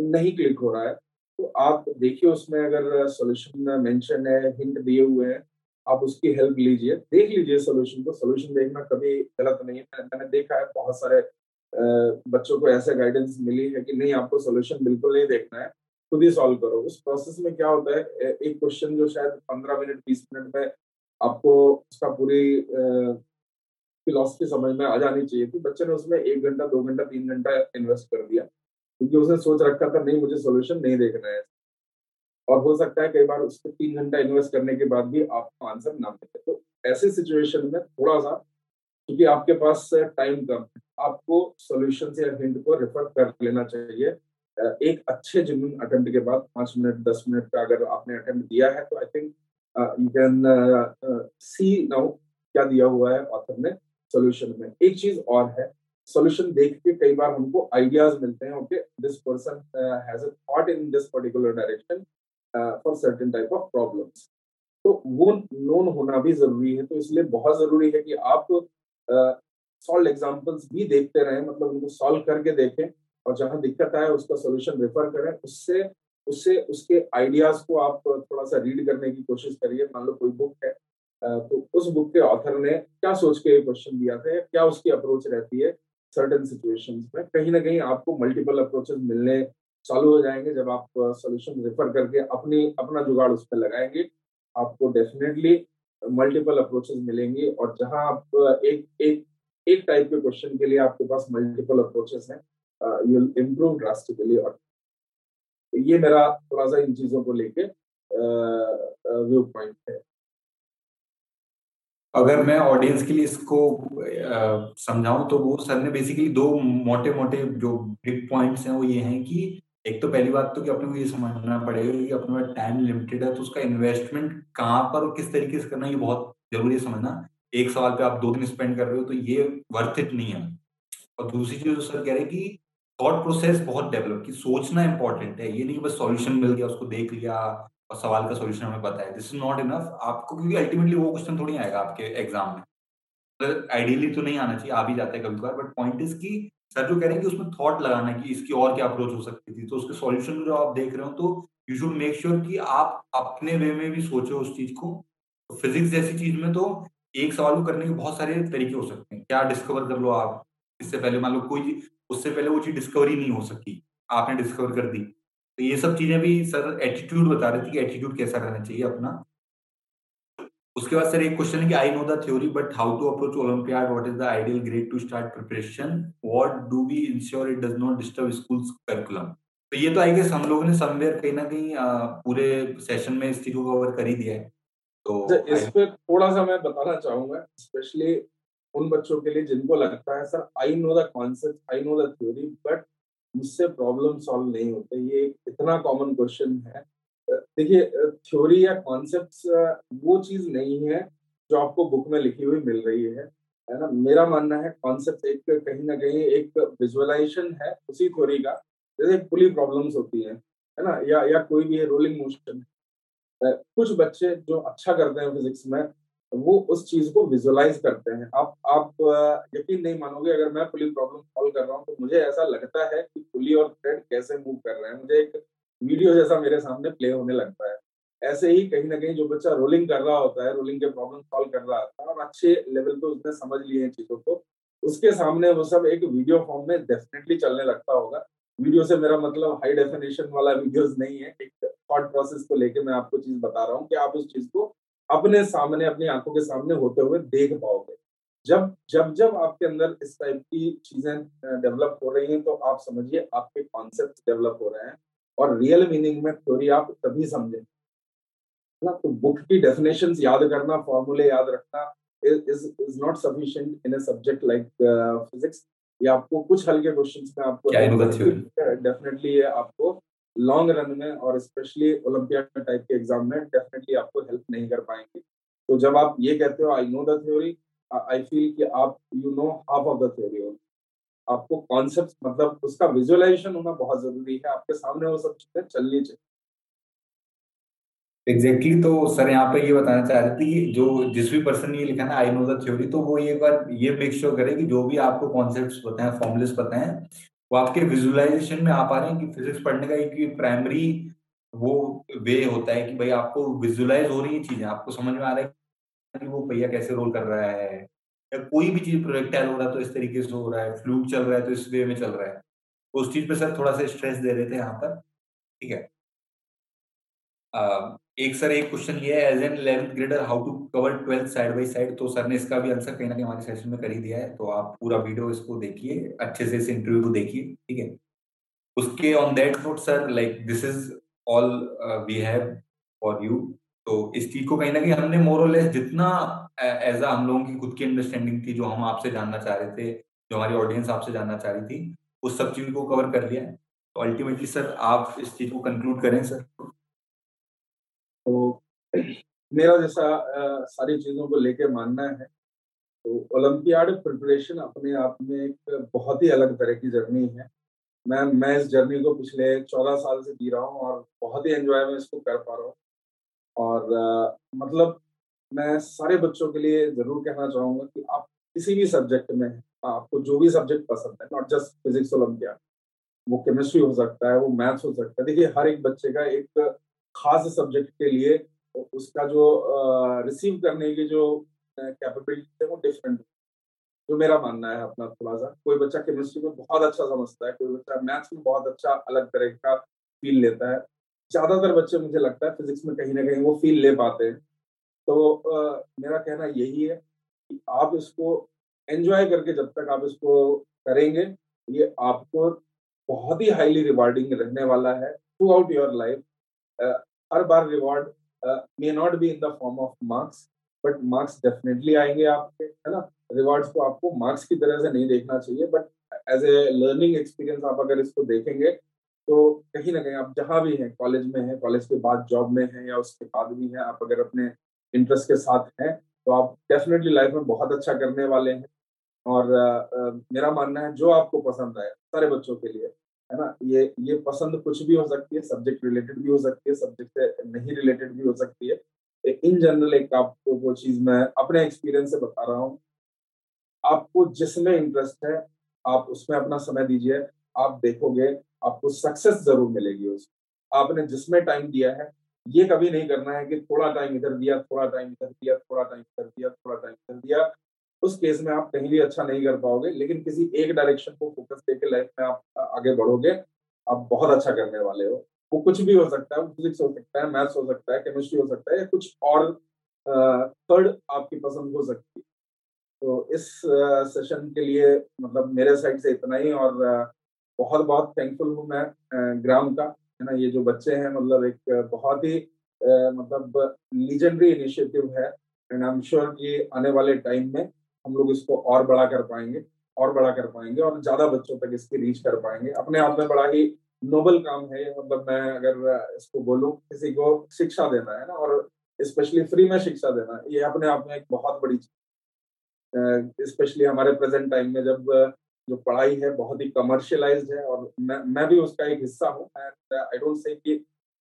नहीं क्लिक हो रहा है तो आप देखिए उसमें अगर सोल्यूशन मेंशन है हिंट दिए हुए हैं, आप उसकी हेल्प लीजिए, देख लीजिए सोल्यूशन को। सोल्यूशन देखना कभी गलत नहीं है। मैंने देखा है बहुत सारे बच्चों को ऐसे गाइडेंस मिली है कि नहीं, आपको सोल्यूशन बिल्कुल नहीं देखना है, खुद ही सॉल्व करो। उस प्रोसेस में क्या होता है एक क्वेश्चन जो शायद पंद्रह मिनट बीस मिनट में आपको उसका पूरी फिलोसफी समझ में आ जानी चाहिए थी। बच्चे ने उसमें एक घंटा, दो घंटा, तीन घंटा इन्वेस्ट कर दिया। क्योंकि उसने सोच रखा था, नहीं, मुझे सोल्यूशन नहीं देखना है। और हो सकता है कई बार उसके तीन घंटा इन्वेस्ट करने के बाद भी आपको आंसर ना मिले। तो ऐसे सिचुएशन में थोड़ा सा क्योंकि आपके पास टाइम कम है आपको सोल्यूशन या हिंट को रेफर कर लेना चाहिए। एक अच्छे जिम्मन अटेम्प्ट के बाद पाँच मिनट, दस मिनट का अगर आपने अटेम्प्ट दिया है तो I think you can see now क्या दिया हुआ है ऑथर ने सोल्यूशन में। एक चीज़ और है सोल्यूशन देख के कई बार हमको आइडियाज़ मिलते हैं okay this person has a thought in this particular direction for certain type of problems तो वो नोन होना भी ज़रूरी है तो इसलिए बहुत ज़रूरी है कि आप सॉल्व uh, एग्जांपल्स भी देखते रहें मतलब उनको सॉल्व करके देखें और जहाँ दिक्कत आए उसका सोल्यूशन रेफर करें। उससे उससे उसके आइडियाज़ को आप थोड़ा सा रीड करने की कोशिश करिए। मान लो कोई बुक है तो उस बुक के ऑथर ने क्या सोच के क्वेश्चन दिया था क्या उसकी अप्रोच रहती है सर्टन सिचुएशंस में कहीं ना कहीं आपको मल्टीपल अप्रोचेस मिलने चालू हो जाएँगे जब आप सोल्यूशन रेफर करके अपनी, अपना जुगाड़ उस पर लगाएँगे। आपको डेफिनेटली मल्टीपल अप्रोचेस मिलेंगे और जहाँ आप एक एक एक टाइप के क्वेश्चन के लिए आपके पास मल्टीपल अप्रोचेस हैं यू इम्प्रूव ड्रास्टिकली और ये मेरा थोड़ा सा इन चीज़ों को लेके व्यू पॉइंट है। अगर मैं ऑडियंस के लिए इसको समझाऊं तो वो सर ने बेसिकली दो मोटे मोटे जो बिग पॉइंट्स हैं वो ये हैं कि एक तो पहली बात तो कि अपने को ये समझना पड़ेगा कि अपने टाइम लिमिटेड है तो उसका इन्वेस्टमेंट कहाँ पर और किस तरीके से करना, ये बहुत ज़रूरी है समझना। एक सवाल पे आप दो दिन स्पेंड कर रहे हो तो ये वर्थ इट नहीं है। और दूसरी चीज़ सर कह रहे हैं कि थॉट प्रोसेस बहुत डेवलप की, सोचना इंपॉर्टेंट है। ये नहीं बस सॉल्यूशन मिल गया, उसको देख लिया और सवाल का सोल्यूशन हमें पता है। दिस इज़ नॉट इनफ आपको, क्योंकि अल्टीमेटली वो क्वेश्चन थोड़ी आएगा आपके एग्ज़ाम में। तो आइडियली तो नहीं आना चाहिए आ भी जाता है कभी कभार बट पॉइंट इज़ की सर जो कह रहे हैं कि उसमें थॉट लगाना कि इसकी और क्या अप्रोच हो सकती थी तो उसके सॉल्यूशन जो आप देख रहे हो तो यू शुड मेक श्योर कि आप अपने वे में भी सोचो उस चीज़ को। तो फिजिक्स जैसी चीज़ में तो एक सवाल को करने के बहुत सारे तरीके हो सकते हैं। क्या डिस्कवर कर लो आप? इससे पहले मान लो कोई, उससे पहले वो चीज़ डिस्कवरी नहीं हो सकी। आपने डिस्कवर कर दी। तो ये सब चीज़ें भी सर एटीट्यूड बता रहे थे कि एटीट्यूड कैसा रहना चाहिए अपना। उसके बाद सर एक क्वेश्चन है कि I know the theory but how to approach olympiad what is the ideal grade to start preparation what do we ensure it does not disturb schools curriculum तो ये तो आई गेस हम लोगों ने somewhere कहीं ना कहीं पूरे सेशन में इस चीज़ को कवर कर ही दिया है। तो इस पे थोड़ा सा मैं बताना चाहूँगा स्पेशली उन बच्चों के लिए जिनको लगता है sir I know the concept I know the theory but मुझसे प्रॉब्लम सॉल्व नहीं होते। ये इतना कॉमन क्वेश्चन है। देखिए थ्योरी या कॉन्सेप्ट वो चीज़ नहीं है जो आपको बुक में लिखी हुई मिल रही है। है ना? मेरा मानना है कॉन्सेप्ट एक कहीं ना कहीं एक विजुअलाइजेशन है उसी थ्योरी का। जैसे पुली प्रॉब्लम्स होती है है ना? या या कोई भी है रोलिंग मोशन कुछ बच्चे जो अच्छा करते हैं फिजिक्स में वो उस चीज़ को विजुअलाइज करते हैं। आप आप यकीन नहीं मानोगे, अगर मैं पुली प्रॉब्लम सॉल्व कर रहा हूँ तो मुझे ऐसा लगता है कि पुली और थ्रेड कैसे मूव कर रहे हैं। मुझे एक वीडियो जैसा मेरे सामने प्ले होने लगता है। ऐसे ही कहीं ना कहीं जो बच्चा रोलिंग कर रहा होता है रोलिंग के प्रॉब्लम सॉल्व कर रहा होता है और अच्छे लेवल पे उसने समझ लिए हैं चीज़ों को, उसके सामने वो सब एक वीडियो फॉर्म में डेफिनेटली चलने लगता होगा। वीडियो से मेरा मतलब हाई डेफिनेशन वाला वीडियोस नहीं है। एक थॉट प्रोसेस को लेके मैं आपको चीज़ बता रहा हूँ कि आप उस चीज़ को अपने सामने अपनी आँखों के सामने होते हुए देख पाओगे। जब जब जब आपके अंदर इस टाइप की चीज़ें डेवलप हो रही हैं तो आप समझिए आपके कॉन्सेप्ट डेवलप हो रहे हैं और रियल मीनिंग में थ्योरी आप तभी समझे। ना? तो बुक की डेफिनेशन याद करना फॉर्मूले याद रखना is is not sufficient in a subject like physics ये आपको कुछ हल्के क्वेश्चन में आपको डेफिनेटली ये आपको लॉन्ग रन में और स्पेशली ओलंपियाड टाइप के एग्ज़ाम में डेफिनेटली आपको हेल्प नहीं कर पाएँगे। तो जब आप ये कहते हो I know the theory I feel कि आप you know half of the theory हो। आपको कॉन्सेप्ट मतलब उसका विजुअलाइजेशन होना बहुत ज़रूरी है। आपके सामने वो सब चीज़ें चलनी चाहिए। एग्जैक्टली exactly, तो सर यहाँ पे ये बताना चाह रहे थे कि जो जिस भी पर्सन ने लिखा ना आई नो द थ्योरी तो वो ये बार ये मेक श्योर करे कि जो भी आपको कॉन्सेप्ट्स पता है फॉर्मुलेस पता है वो आपके विजुअलाइजेशन में आ पा रहे हैं कि फिजिक्स पढ़ने का एक प्राइमरी वो वे होता है कि भाई आपको विजुअलाइज हो रही है चीज़ें, आपको समझ में आ रहा है कि वो पहिया कैसे रोल कर रहा है, या कोई भी चीज़ प्रोजेक्टाइल हो रहा है तो इस तरीके से हो रहा है फ्लूड चल रहा है तो इस वे में चल रहा है। उस चीज़ पर सर थोड़ा सा स्ट्रेस दे रहे थे यहाँ पर, ठीक है? एक सर एक क्वेश्चन ये है as an eleventh grader how to cover twelfth side by side तो सर ने इसका भी आंसर कहीं ना कहीं हमारे सेशन में कर ही दिया है। तो आप पूरा वीडियो इसको देखिए, अच्छे से इस इंटरव्यू को देखिए, ठीक है? उसके on that note sir like this is all we have for you तो इस चीज़ को कहीं ना कहीं हमने मोरलेस जितना एज अ हम लोगों की खुद की अंडरस्टैंडिंग थी, जो हम आपसे जानना चाह रहे थे, जो हमारी ऑडियंस आपसे जानना चाह रही थी, उस सब चीज़ को कवर कर लिया है। तो अल्टीमेटली सर आप इस चीज़ को कंक्लूड करें सर तो मेरा जैसा सारी चीज़ों को लेके मानना है तो ओलंपियाड प्रिपरेशन अपने आप में एक बहुत ही अलग तरह की जर्नी है। मैं मैं इस जर्नी को पिछले चौदह साल से जी रहा हूँ और बहुत ही एंजॉय मैं इसको कर पा रहा हूँ। और आ, मतलब मैं सारे बच्चों के लिए ज़रूर कहना चाहूँगा कि आप किसी भी सब्जेक्ट में आपको जो भी सब्जेक्ट पसंद है नॉट जस्ट फिजिक्स ओलंपियाड वो केमिस्ट्री हो सकता है वो मैथ्स हो सकता है। देखिए हर एक बच्चे का एक खास सब्जेक्ट के लिए उसका जो रिसीव करने की जो कैपेबिलिटी है वो डिफरेंट जो मेरा मानना है अपना थोड़ा सा कोई बच्चा केमिस्ट्री में बहुत अच्छा समझता है कोई बच्चा मैथ्स में बहुत अच्छा अलग तरह का फील लेता है। ज़्यादातर बच्चे मुझे लगता है फिजिक्स में कहीं ना कहीं वो फील ले पाते हैं। तो आ, मेरा कहना यही है कि आप इसको एंजॉय करके जब तक आप इसको करेंगे ये आपको बहुत ही हाईली रिवार्डिंग रहने वाला है थ्रू आउट योर लाइफ हर बार reward may not be in the form of marks but marks definitely आएँगे आपके है ना? रिवॉर्ड्स को आपको मार्क्स की तरह से नहीं देखना चाहिए but as a learning experience आप अगर इसको देखेंगे तो कहीं ना कहीं आप जहाँ भी हैं कॉलेज में हैं कॉलेज के बाद जॉब में हैं या उसके बाद भी हैं आप अगर अपने इंटरेस्ट के साथ हैं तो आप डेफिनेटली लाइफ में बहुत अच्छा करने वाले हैं। और uh, uh, मेरा मानना है जो आपको पसंद आए सारे बच्चों के लिए है ना? ये ये पसंद कुछ भी हो सकती है सब्जेक्ट रिलेटेड भी हो सकती है सब्जेक्ट से नहीं रिलेटेड भी हो सकती है। इन जनरल एक आपको वो चीज़ मैं अपने एक्सपीरियंस से बता रहा हूँ। आपको जिसमें इंटरेस्ट है, आप उसमें अपना समय दीजिए, आप देखोगे, आपको सक्सेस ज़रूर मिलेगी उसमें आपने जिसमें टाइम दिया है, ये कभी नहीं करना है कि थोड़ा टाइम इधर दिया, थोड़ा टाइम इधर दिया, थोड़ा टाइम इधर दिया, थोड़ा टाइम इधर दिया। उस केस में आप कहीं भी अच्छा नहीं कर पाओगे, लेकिन किसी एक डायरेक्शन को फोकस देके लाइफ में आप आगे बढ़ोगे, आप बहुत अच्छा करने वाले हो। वो कुछ भी हो सकता है फिजिक्स हो सकता है मैथ्स हो सकता है केमिस्ट्री हो सकता है, या कुछ और थर्ड आपकी पसंद हो सकती है। तो इस सेशन के लिए मतलब मेरे साइड से इतना ही, और बहुत बहुत थैंकफुल हूँ मैं ग्राम का, है ना, ये जो बच्चे हैं मतलब एक बहुत ही मतलब लीजेंडरी इनिशिएटिव है एंड आई एम श्योर कि आने वाले टाइम में हम लोग इसको और बड़ा कर पाएँगे और बड़ा कर पाएँगे और ज़्यादा बच्चों तक इसकी रीच कर पाएँगे। अपने आप में बड़ा ही नोबल काम है मतलब मैं अगर इसको बोलूँ किसी को शिक्षा देना है ना और स्पेशली फ्री में शिक्षा देना ये अपने आप में एक बहुत बड़ी चीज़ स्पेशली हमारे प्रेजेंट टाइम में जब जो पढ़ाई है बहुत ही कमर्शियलाइज्ड है और मैं मैं भी उसका एक हिस्सा हूँ एंड आई डोंट से कि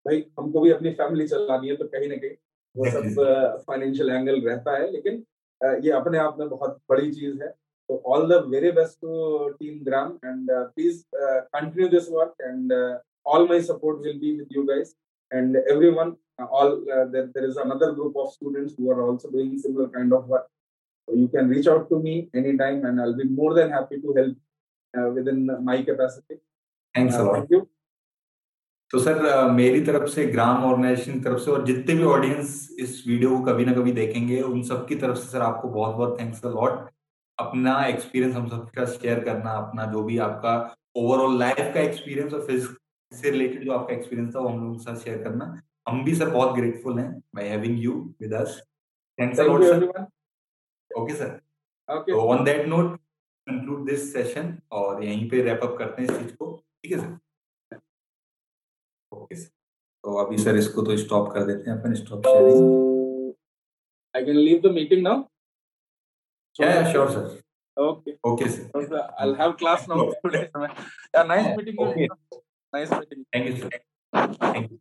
भाई हमको भी अपनी फैमिली चलानी है तो कहीं ना कहीं वो सब फाइनेंशियल एंगल रहता है। लेकिन ये अपने आप में बहुत बड़ी चीज़ है। तो all the very best to team Gram and please continue this work and all my support will be with you guys and everyone all there is another group of students similar kind of work so you can reach out to me any time and I will be more than happy to help with in my capacity thanks a lot तो sir मेरी तरफ़ से ग्राम organisation की तरफ़ से और जितने भी ऑडियंस इस वीडियो को कभी ना कभी देखेंगे उन सब की तरफ़ से सर आपको बहुत बहुत थैंक्स अ लॉट। अपना एक्सपीरियंस हम सबके शेयर करना अपना जो भी आपका ओवरऑल लाइफ का एक्सपीरियंस और फिजिक्स से रिलेटेड जो आपका एक्सपीरियंस था वो हम लोगों के साथ शेयर करना। हम भी सर बहुत ग्रेटफुल हैं by having you with us thanks a lot sir okay sir okay on that note conclude this session और यहीं पे रैप अप करते हैं इस चीज़ को। ठीक है सर तो अभी सर इसको तो स्टॉप कर देते हैं अपन stop sharing I can leave the meeting now yeah yeah sure sir okay okay sir I will have class now today yeah nice meeting nice meeting thank you sir thank you